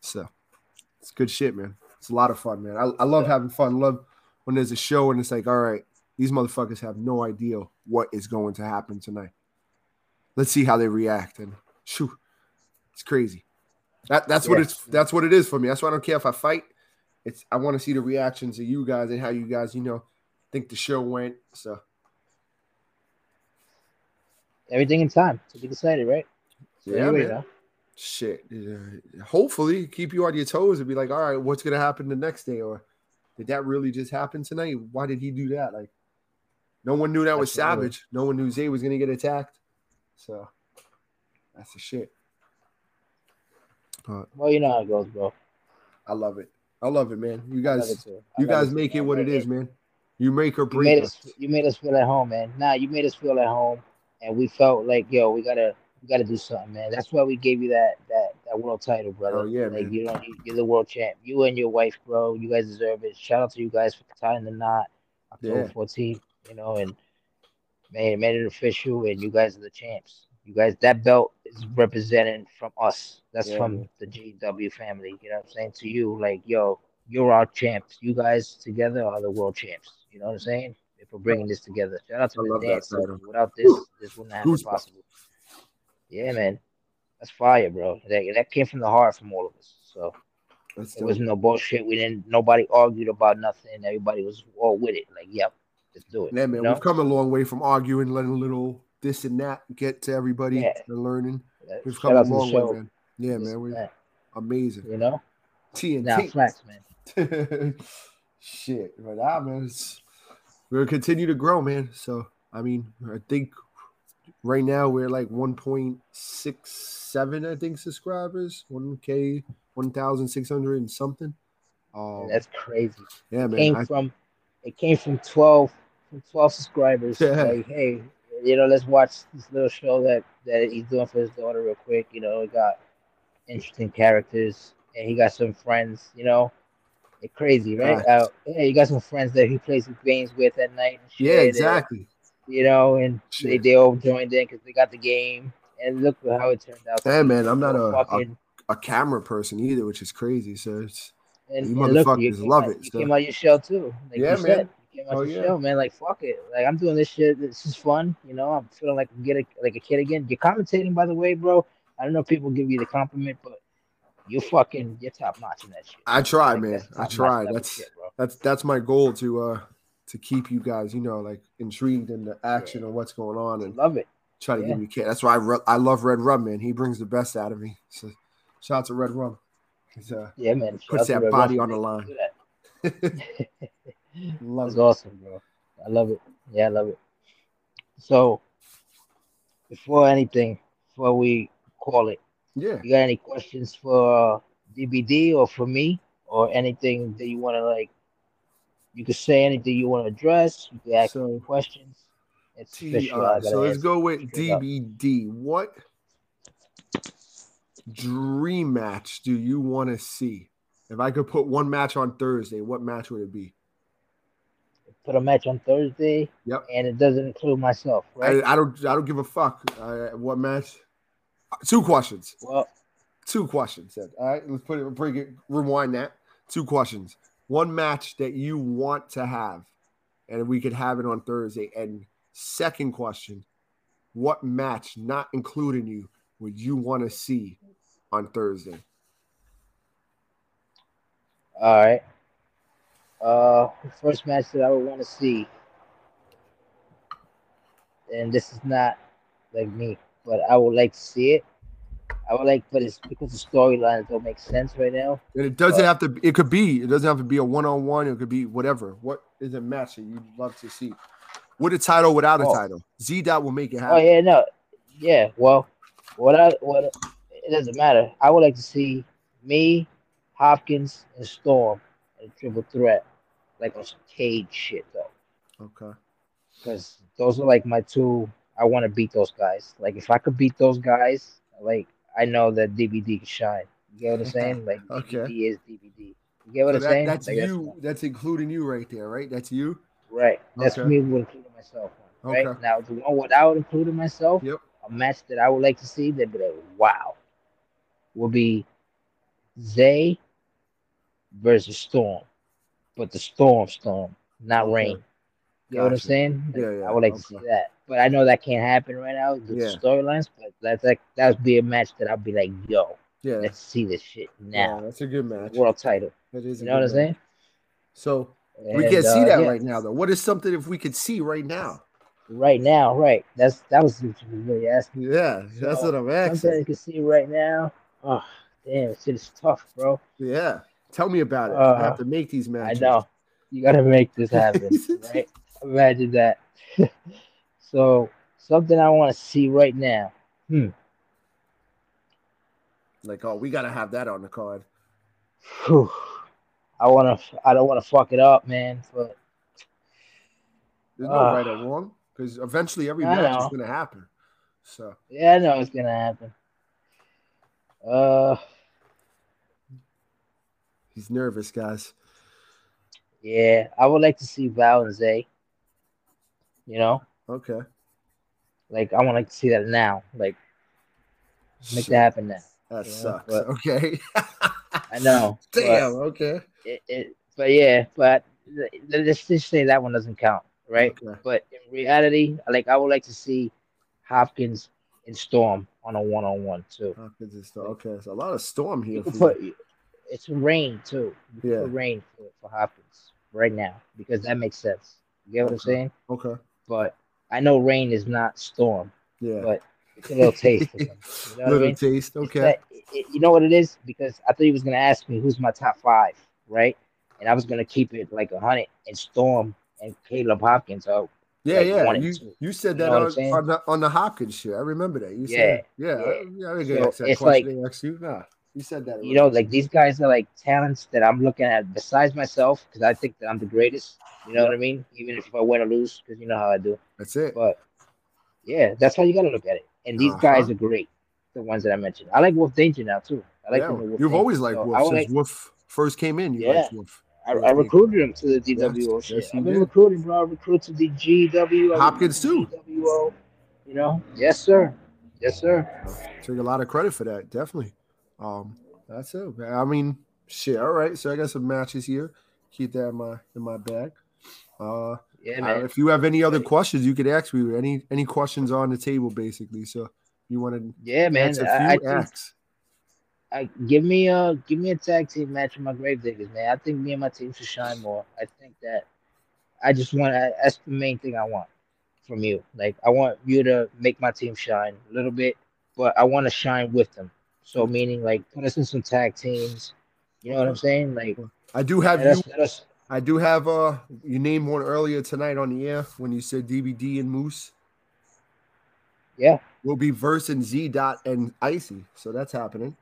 So it's good shit, man. It's a lot of fun, man. I, I love having fun. Love when there's a show and it's like, all right, these motherfuckers have no idea what is going to happen tonight. Let's see how they react. And shoo, it's crazy. That that's what Yeah. it's that's what it is for me. That's why I don't care if I fight. It's I want to see the reactions of you guys and how you guys, you know, think the show went. So Everything in time to be decided, right? So Yeah, already man. shit. uh, hopefully keep you on your toes and be like, all right, what's gonna happen the next day? Or did that really just happen tonight? Why did he do that? Like no one knew that was Absolutely. savage. No one knew Zay was gonna get attacked. So that's the shit. But Well, you know how it goes, bro. I love it. I love it, man. You guys it you guys too, make it what it is, man. You make or You made us. us. You made us feel at home, man. Nah, you made us feel at home, and we felt like, yo, we gotta, we gotta do something, man. That's why we gave you that, that, that world title, brother. Oh, yeah, like man. you know, you, you're the world champ. You and your wife, bro. You guys deserve it. Shout out to you guys for tying the knot, October Yeah. 14th. You know, and made made it official, and you guys are the champs. You guys, that belt is representing from us. That's Yeah, from man. the GW family. You know what I'm saying? To you, like, yo, you're our champs. You guys together are the world champs. You know what I'm saying? If we're bringing this together. Shout out to I Miss love that Dance. Without this, this wouldn't have been possible. Yeah, man. That's fire, bro. That, that came from the heart from all of us. So That's it was no bullshit. We didn't nobody argued about nothing. Everybody was all with it. Like, yep, let's do it. Yeah, man. you know? We've come a long way from arguing, letting a little this and that get to everybody Yeah. and learning. We've Shout come a the long way, man. Yeah, This man. We're that, amazing. You know? Now, TNT. facts, man. [laughs] Shit, but ah, man, it's, we're gonna continue to grow, man. So I mean, I think right now we're like 1.67, I think, subscribers, 1k, 1,600 and something. Um, That's crazy. yeah, man. came I, from it came from 12 12 subscribers. Yeah. Like, hey, you know, let's watch this little show that that he's doing for his daughter real quick. You know, he got interesting characters and he got some friends. You know, it's crazy, right? Uh, yeah, you got some friends that he plays games with at night. And shit, Yeah, and, exactly. you know, and they, Shit. they all joined in because they got the game. And look how it turned out. Hey, man, I'm not a- a- fucking. A camera person either, which is crazy. So it's And, You and look, motherfuckers you love out, it, You so. came out your shell too. Like Yeah, man. Said. Came out Oh, your yeah. shell, man. Like fuck it. Like I'm doing this shit. This is fun. You know, I'm feeling like I'm getting like a kid again. You're commentating, by the way, bro. I don't know if people give you the compliment, but you fucking you're top notch in that shit. I try, Like, man. I try. That's shit, that's that's my goal to uh to keep you guys, you know, like intrigued in the action and what's going on and Love it. try to Yeah. give you care. That's why I re- I love Red Rum, man. He brings the best out of me. So shout out to Red Rum. Uh Yeah, man. Shout Puts that body Russell, on the line. That. [laughs] love That's it. awesome, bro. I love it. Yeah, I love it. So, before anything, before we call it, Yeah. you got any questions for uh, DBD or for me or anything that you want to like? You can say anything you want to address. You can ask So questions. It's T, official. all I right, gotta so let's go with up. DBD. What dream match do you want to see? If I could put one match on Thursday, what match would it be? Put a match on Thursday, Yep. and it doesn't include myself, right? I, I don't I don't give a fuck. Uh, what match? Two questions. well, Two questions. All right, let's put it. Bring it. Rewind that. Two questions. One match that you want to have, and we could have it on Thursday. And second question, what match, not including you, would you want to see on Thursday? all right. Uh, the first match that I would want to see, and this is not like me, but I would like to see it. I would like, but it's because the storylines don't make sense right now. And it doesn't But- have to. It could be. It doesn't have to be a one-on-one. It could be whatever. What is a match that you'd love to see? With a title, without a Oh. title, Z Dot will make it oh, happen. Oh yeah, no, yeah. Well, what I what it doesn't matter. I would like to see me, Hopkins, and Storm in a triple threat, like on some cage shit though, Okay. because those are like my two. I want to beat those guys. Like if I could beat those guys, like I know that DBD can shine. You get what I'm saying? [laughs] Like Okay. DBD is DBD. You get what So I'm that- saying? that's Like, you. That's including you right there, right? That's you. Right. That's Okay. me with including myself on. Right. Okay. Now the one without including myself, Yep. a match that I would like to see that'd be like, wow, will be Zay versus Storm. But the Storm Storm, not Okay. Rain. You know what I'm saying? Like, Yeah, yeah, I would like to see that. But I know that can't happen right now with Yeah. the storylines, but that's like that would be a match that I'd be like, yo, Yeah. let's see this shit Yeah, now. that's a good match. World title. That is. You know what I'm saying? So we can't see uh, that yeah. right now, though. What is something if we could see right now? Right now, right. That's that was what you were really asking. Yeah, that's So, what I'm asking. Something you can see right now. Oh, damn, shit is tough, bro. Yeah, tell me about it. Uh, I have to make these matches. I know. You gotta make this happen, [laughs] right? Imagine that. [laughs] so something I want to see right now. Hmm. Like, oh, we gotta have that on the card. Whew. I wanna. I don't want to fuck it up, man. But There's no Ah. right or wrong because eventually every I match know. is gonna happen. So yeah, I know it's gonna happen. Uh, he's nervous, guys. yeah. I would like to see Val and Zay. You know, Okay, like I want to see that now. Like make Shit, that happen now. that sucks. but- okay, I know. [laughs] Damn. Okay. it, it, but yeah, but let's just say that one doesn't count, right? Okay. But in reality, like I would like to see Hopkins and Storm on a one-on-one too. Hopkins is still okay. So a lot of storm here. Put it's rain too. You Yeah. rain for, for Hopkins right now because that makes sense. You get what I'm saying? Okay. But I know rain is not Storm. Yeah. But It's a little taste. [laughs] You know what I Little mean? taste. Okay. that- it- you know what it is? Because I thought he was gonna ask me who's my top five, right? And I was gonna keep it like a hundred and Storm and Caleb Hopkins. Oh, Yeah, like yeah. You two. you said You that know on, on the on the Hopkins shit. I remember that. You Yeah, said yeah. yeah. I, I didn't get that it's question. like- you. Nah. You said that. You know, like these guys are like talents that I'm looking at besides myself because I think that I'm the greatest. You know what I mean? Even if I win or lose, because you know how I do. That's it. But yeah, that's how you got to look at it. And these Uh-huh. guys are great. The ones that I mentioned. I like Wolf Danger now too. I like Yeah, Wolf You've Danger. always liked So Wolf I since like- Wolf first came in. You Yeah. liked Wolf. I, I recruited him to the DWO Yes, shit. yes, I've been did. recruiting, bro. I recruited to the GW. Hopkins, too. to GWO. You know? Yes, sir. Yes, sir. Take a lot of credit for that, definitely. Um, that's it. man. I mean, shit. All right, so I got some matches here. Keep that in my in my bag. Uh, Yeah, uh, man. if you have any other questions, you could ask me. Any any questions on the table, basically. So you want to Yeah, man. I, I few? think Ask. I give me a give me a tag team match with my Gravediggers, man. I think me and my team should shine more. I think that I just want to. That's the main thing I want from you. Like I want you to make my team shine a little bit, but I want to shine with them. So meaning like put us in some tag teams. You know what I'm saying? Like I do have you. us, I do have. Uh, you named one earlier tonight on the air when you said DBD and Moose. yeah, we'll be versing Z Dot and Icy. So that's happening.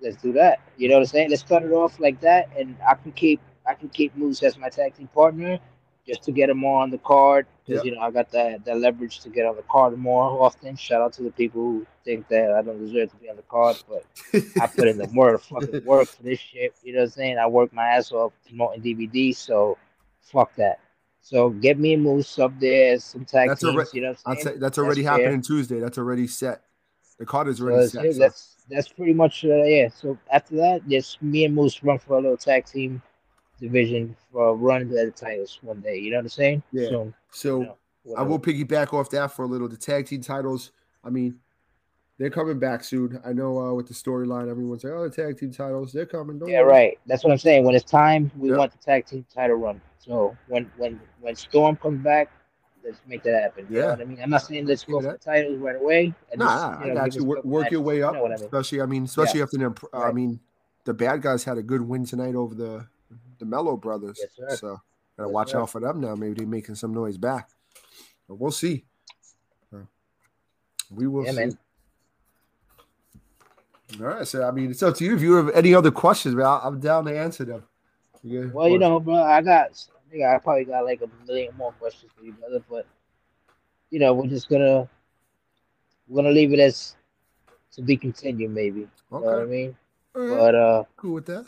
let's do that. You know what I'm saying? Let's start it off like that, and I can keep I can keep Moose as my tag team partner, just to get him more on the card because Yep. you know I got that that leverage to get on the card more often. Shout out to the people who think that I don't deserve to be on the card, but I put in the [laughs] work, fucking work for this shit. You know what I'm saying? I work my ass off promoting DBD, so fuck that. So get me and Moose up there some tag That's teams. alre- you know what I'm that's already fair. happening Tuesday. That's already set. The card is So already that's, set. it. so- that's that's pretty much uh, yeah. So after that, just me and Moose run for a little tag team division for a run to the titles one day. You know what I'm saying? Yeah. So, So you know, I will piggyback off that for a little. The tag team titles, I mean, they're coming back soon. I know uh, with the storyline, everyone's like, "Oh, the tag team titles, they're coming." Don't Yeah, worry." right. That's what I'm saying. When it's time, we Yep. want the tag team title run. So when when when Storm comes back, let's make that happen. You know Yeah. what I mean? I'm not saying let's go for the titles right away. I Nah, just, you know, I got you. Work, work your way You up, know I mean? especially. I mean, especially after them. I Right. mean, the bad guys had a good win tonight over the the Mellow Brothers. Yes. So gotta Yes, watch sir. out for them now. Maybe they're making some noise back. But we'll see. We will Yeah, see. man. All right. So I mean, it's up to you. If you have any other questions, man, I'm down to answer them. Yeah, Well, you know, bro, I got, I I probably got like a million more questions for you, brother. But you know, we're just gonna, we're gonna leave it as to be continued, maybe. You know what I mean? Right. But uh, Cool with that.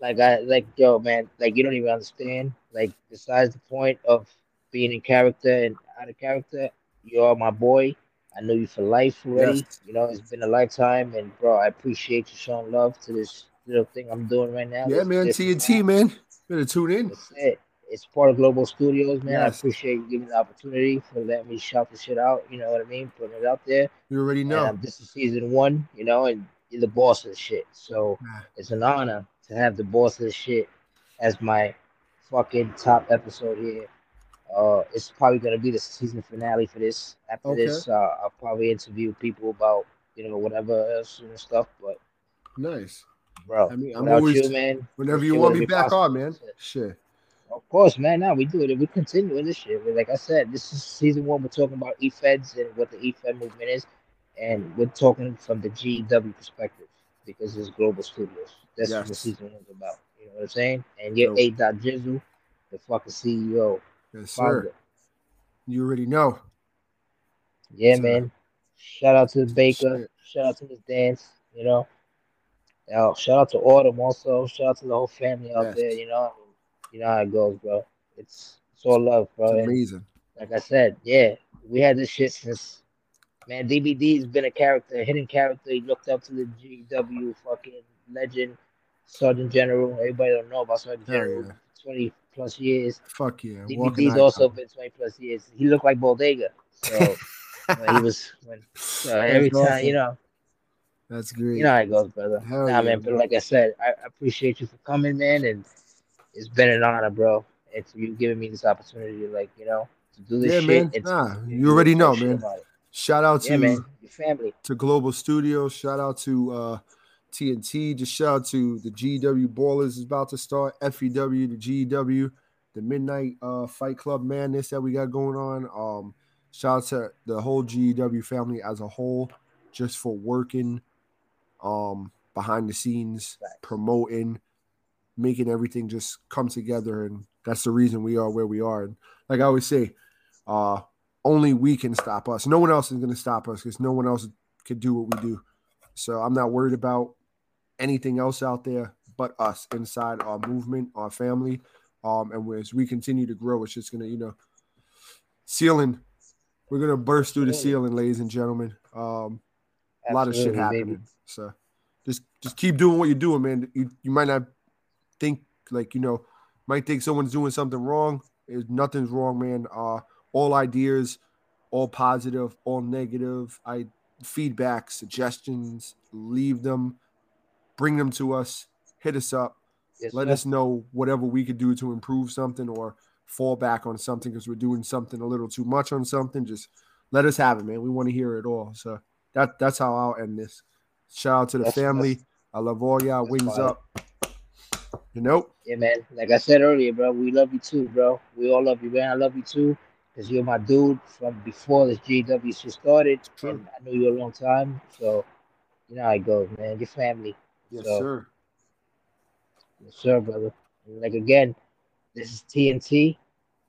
Like, I, like, yo, man, like you don't even understand. Like, besides the point of being in character and out of character, you are my boy. I know you for life already. Yes. You know, it's been a lifetime, and bro, I appreciate you showing love to this little thing I'm doing right now. Yeah, This- man. TNT, man. Better tune in. That's it. It's part of Global Studios, man. I appreciate you giving the opportunity for letting me shout the shit out. You know what I mean? Putting it out there. You already And, know. um, this is season one, you know, and you're the boss of the shit. So Yeah. it's an honor to have the boss of shit as my fucking top episode here. Uh, it's probably gonna be the season finale for this. After Okay. this, uh, I'll probably interview people about you know whatever else and stuff. But Nice. bro, I mean, I'm always you, man. whenever you want me be back on, man. Shit. Of course, man. Now we do it. We continue in this shit. But like I said, this is season one. We're talking about E-Feds and what the E-Fed movement is, and we're talking from the GW perspective because it's global studios. That's what the season one's about. You know what I'm saying? And you're Yo. A. Dot Jizzle, the fucking CEO, Yes, sir. You already know. Yeah, So- man. Shout out to the Baker. Shit. Shout out to the Dance. You know. Oh, shout out to Autumn also. Shout out to the whole family out Yes. there. You know, you know how it goes, bro. It's it's all love, bro. It's And amazing. like I said, yeah, we had this shit since man. DBD's been a character, a hidden character. He looked up to the GW fucking legend, Sergeant General. Everybody don't know about Sergeant General. yeah. Twenty plus years. Fuck yeah. DBD's icon. also been twenty plus years. He looked like Bodega. So [laughs] when he was when so every That's time you know That's great. you know how it goes, brother. Hell nah, yeah, man. But like I said, I, appreciate you for coming, man, and it's been an honor, bro. It's you giving me this opportunity, like you know, to do this Yeah, shit. man. Nah, you already know, man. it. Shout out to Yeah. Your family. to Global Studios. Shout out to uh, TNT. Just shout out to the GW Ballers is about to start. FEW, the GW, the Midnight uh, Fight Club Madness that we got going on. Um, shout out to the whole GW family as a whole, just for working um behind the scenes, promoting, making everything just come together. And that's the reason we are where we are. And like I always say, uh, only we can stop us. No one else is going to stop us because no one else can do what we do. So I'm not worried about anything else out there but us inside our movement, our family. Um, and as we continue to grow, it's just going to, you know, ceiling, we're going to burst through the ceiling, ladies and gentlemen. Um, a lot of shit happening. Baby. So just just keep doing what you're doing, man. You you might not think like you know, might think someone's doing something wrong. There's nothing's wrong, man. Uh, all ideas, all positive, all negative. I feedback, suggestions, leave them, bring them to us, hit us up, yes, let sir. us know whatever we could do to improve something or fall back on something because we're doing something a little too much on something. Just let us have it, man. We want to hear it all. So that that's how I'll end this. Shout out to the that's, family. That's, I love all y'all. Wings fine. up. You know? Yeah, man. Like I said earlier, bro, we love you too, bro. We all love you, man. I love you too. Because you're my dude from before this GW shit started. And I knew you a long time. So you know how it goes, man. Your family. Yes, so, sir. Yes, sir, brother. And like again, this is TNT.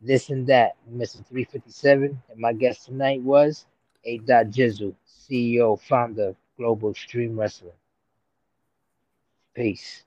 This and that, Mr. 357. And my guest tonight was A. Dot jizzle, CEO, founder, Global Extreme Wrestling. Peace.